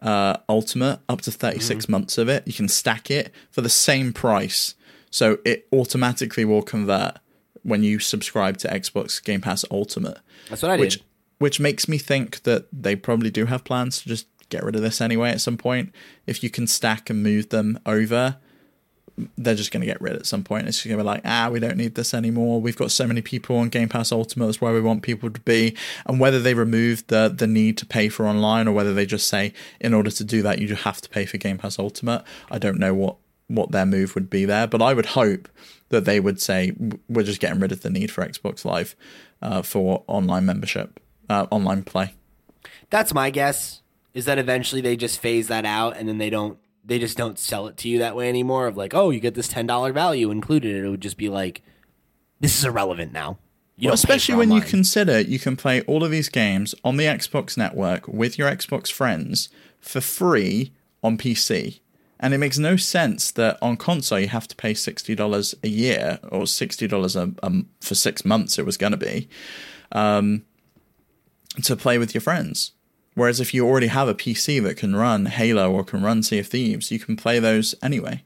uh, Ultimate up to 36 months of it. You can stack it for the same price. So it automatically will convert when you subscribe to Xbox Game Pass Ultimate. That's what I which did. which makes me think that they probably do have plans to just get rid of this anyway at some point. If you can stack and move them over, they're just going to get rid at some point. It's just going to be like, ah, we don't need this anymore. We've got so many people on Game Pass Ultimate. That's where we want people to be. And whether they remove the the need to pay for online or whether they just say, in order to do that, you have to pay for Game Pass Ultimate. I don't know what what their move would be there, but I would hope that they would say we're just getting rid of the need for Xbox Live uh, for online membership, uh, online play. That's my guess. Is that eventually they just phase that out and then they don't they just don't sell it to you that way anymore of like, oh, you get this ten dollar value included. It would just be like, this is irrelevant now. Well, don't pay for especially when you consider you can play all of these games on the Xbox network with your Xbox friends for free on PC. And it makes no sense that on console you have to pay sixty dollars a year or sixty dollars a um, for six months. It was going to be um, to play with your friends. Whereas if you already have a PC that can run Halo or can run Sea of Thieves, you can play those anyway.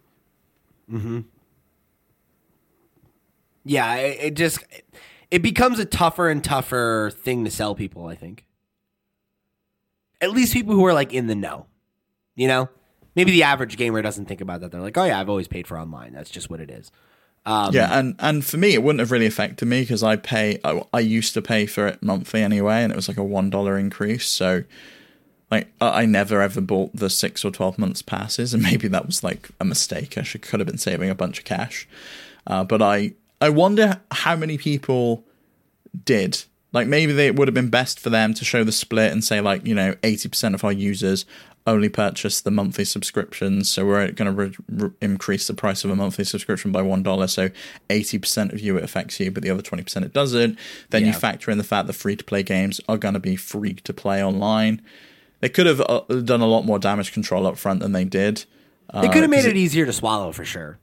Yeah, it, it just it becomes a tougher and tougher thing to sell people. I think, at least people who are like in the know, you know, maybe the average gamer doesn't think about that. They're like, oh yeah, I've always paid for online. That's just what it is. Um, yeah, and and for me, it wouldn't have really affected me because I pay. I, I used to pay for it monthly anyway, and it was like a one dollar increase. So, like, I I never ever bought the six or twelve months passes, and *laughs* maybe that was like a mistake. I should could have been saving a bunch of cash. Uh, but I I wonder how many people did. Like maybe they, it would have been best for them to show the split and say like you know eighty percent of our users only purchase the monthly subscriptions, so we're going to re- re- increase the price of a monthly subscription by one dollar. So eighty percent of you it affects you, but the other twenty percent it doesn't. Then you factor in the fact that free to play games are going to be free to play online. They could have uh, done a lot more damage control up front than they did. They could have made 'cause it easier to swallow for sure.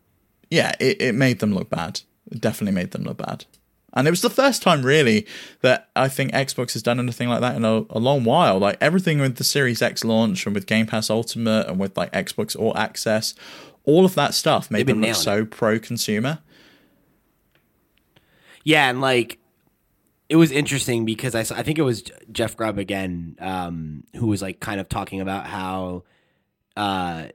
yeah, it, it made them look bad. It definitely made them look bad. And it was the first time, really, that I think Xbox has done anything like that in a, a long while. Like everything with the Series X launch and with Game Pass Ultimate and with like Xbox All Access, all of that stuff made them look so pro consumer. Yeah, and like it was interesting because I saw, I think it was Jeff Grubb again um, who was like kind of talking about how uh,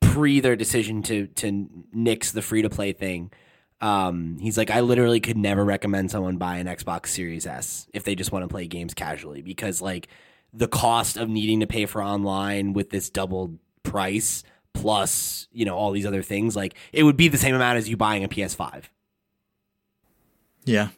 pre their decision to to nix the free to play thing. Um, he's like, I literally could never recommend someone buy an Xbox Series S if they just want to play games casually because like the cost of needing to pay for online with this double price plus you know all these other things like it would be the same amount as you buying a PS5. Yeah.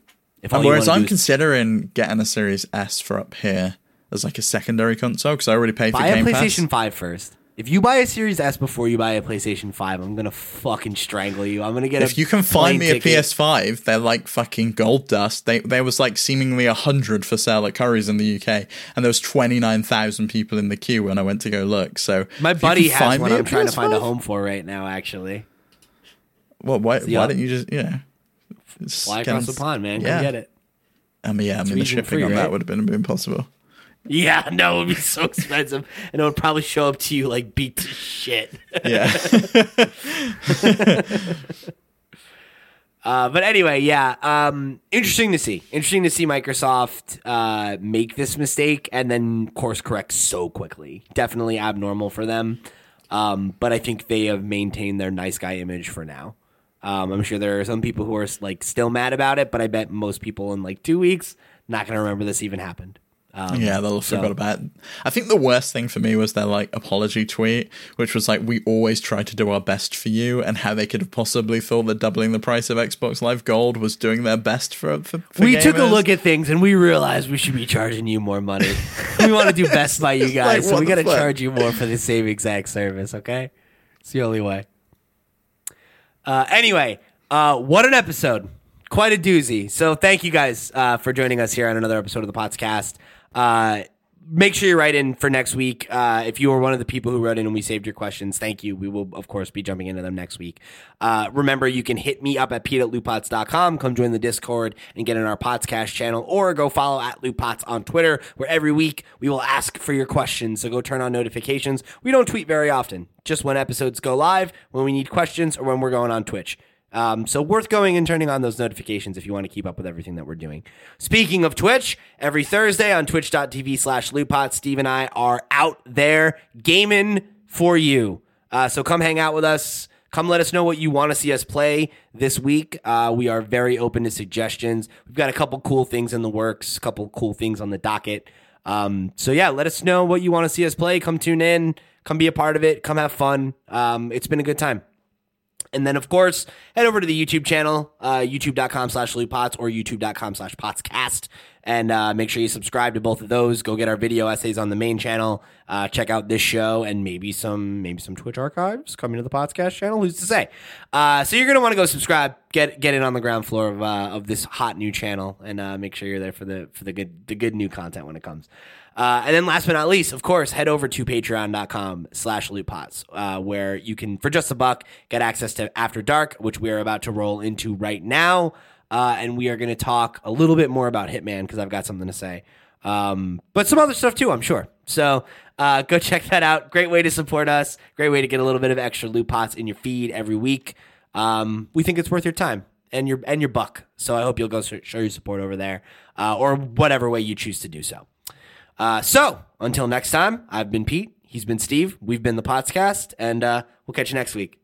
Whereas I'm is- considering getting a Series S for up here as like a secondary console because I already paid for buy a Game PlayStation Pass. 5 first. If you buy a Series S before you buy a PlayStation 5, I'm going to fucking strangle you. I'm going to get If you can find me a. PS5, they're like fucking gold dust. They there was like seemingly a hundred for sale at Currys in the UK, and there was twenty nine thousand people in the queue when I went to go look. So My buddy has find one me a I'm trying to find a home for right now, actually. Well, why the why up- don't you just yeah? Fly across the pond, man. Yeah. Come get it. I mean, yeah, I mean the shipping free, on right? that would have been impossible. Yeah, *laughs* no, it would be so expensive. and it would probably show up to you like beat to shit. Yeah, *laughs* Uh, but anyway, yeah, um, interesting to see. Interesting to see Microsoft uh, make this mistake and then course correct so quickly. Definitely abnormal for them. Um, but I think they have maintained their nice guy image for now. Um, I'm sure there are some people who are like still mad about it, but I bet most people in like two weeks not going to remember this even happened. Um, Yeah, they'll have so- forgot about it. I think the worst thing for me was their like apology tweet, which was like, "We always try to do our best for you," and how they could have possibly thought that doubling the price of Xbox Live Gold was doing their best for. for, for we took a look at things and we realized we should be charging you more money. *laughs* we want to do best by you guys, Like, so we the got to charge you more for the same exact service. Okay, it's the only way. Uh, anyway, uh, what an episode! Quite a doozy. So thank you guys uh, for joining us here on another episode of the podcast. Uh, make sure you write in for next week. Uh, if you were one of the people who wrote in and we saved your questions, thank you. We will, of course, be jumping into them next week. Uh, remember, you can hit me up at pete at lootpots.com. Come join the Discord and get in our podcast channel, or go follow at lootpots on Twitter, where every week we will ask for your questions. So go turn on notifications. We don't tweet very often, just when episodes go live, when we need questions, or when we're going on Twitch. Um, so worth going and turning on those notifications if you want to keep up with everything that we're doing. Speaking of Twitch, every Thursday on twitch.tv slash lootpot, Steve and I are out there gaming for you. Uh, so come hang out with us. Come let us know what you want to see us play this week. Uh, we are very open to suggestions. We've got a couple cool things in the works, a couple cool things on the docket. Um, so yeah, let us know what you want to see us play. Come tune in. Come be a part of it. Come have fun. Um, it's been a good time. And then, of course, head over to the YouTube channel, uh, youtube.com slash lootpots or youtube.com slash potscast. And uh, make sure you subscribe to both of those. Go get our video essays on the main channel. Uh, check out this show and maybe some maybe some Twitch archives coming to the podcast channel. Who's to say? Uh, so you're gonna want to go subscribe, get get in on the ground floor of uh, of this hot new channel, and uh, make sure you're there for the for the good the good new content when it comes. Uh, and then last but not least, of course, head over to patreon.com slash lootpots, uh, where you can, for just a buck, get access to After Dark, which we are about to roll into right now. Uh, and we are going to talk a little bit more about Hitman because I've got something to say. Um, but some other stuff too, I'm sure. So uh, go *laughs* check that out. Great way to support us. Great way to get a little bit of extra loot pots in your feed every week. Um, we think it's worth your time and your and your buck. So I hope you'll go show your support over there, uh, or whatever way you choose to do so. Uh, so until next time, I've been Pete. He's been Steve. We've been the Potscast, and uh, we'll catch you next week.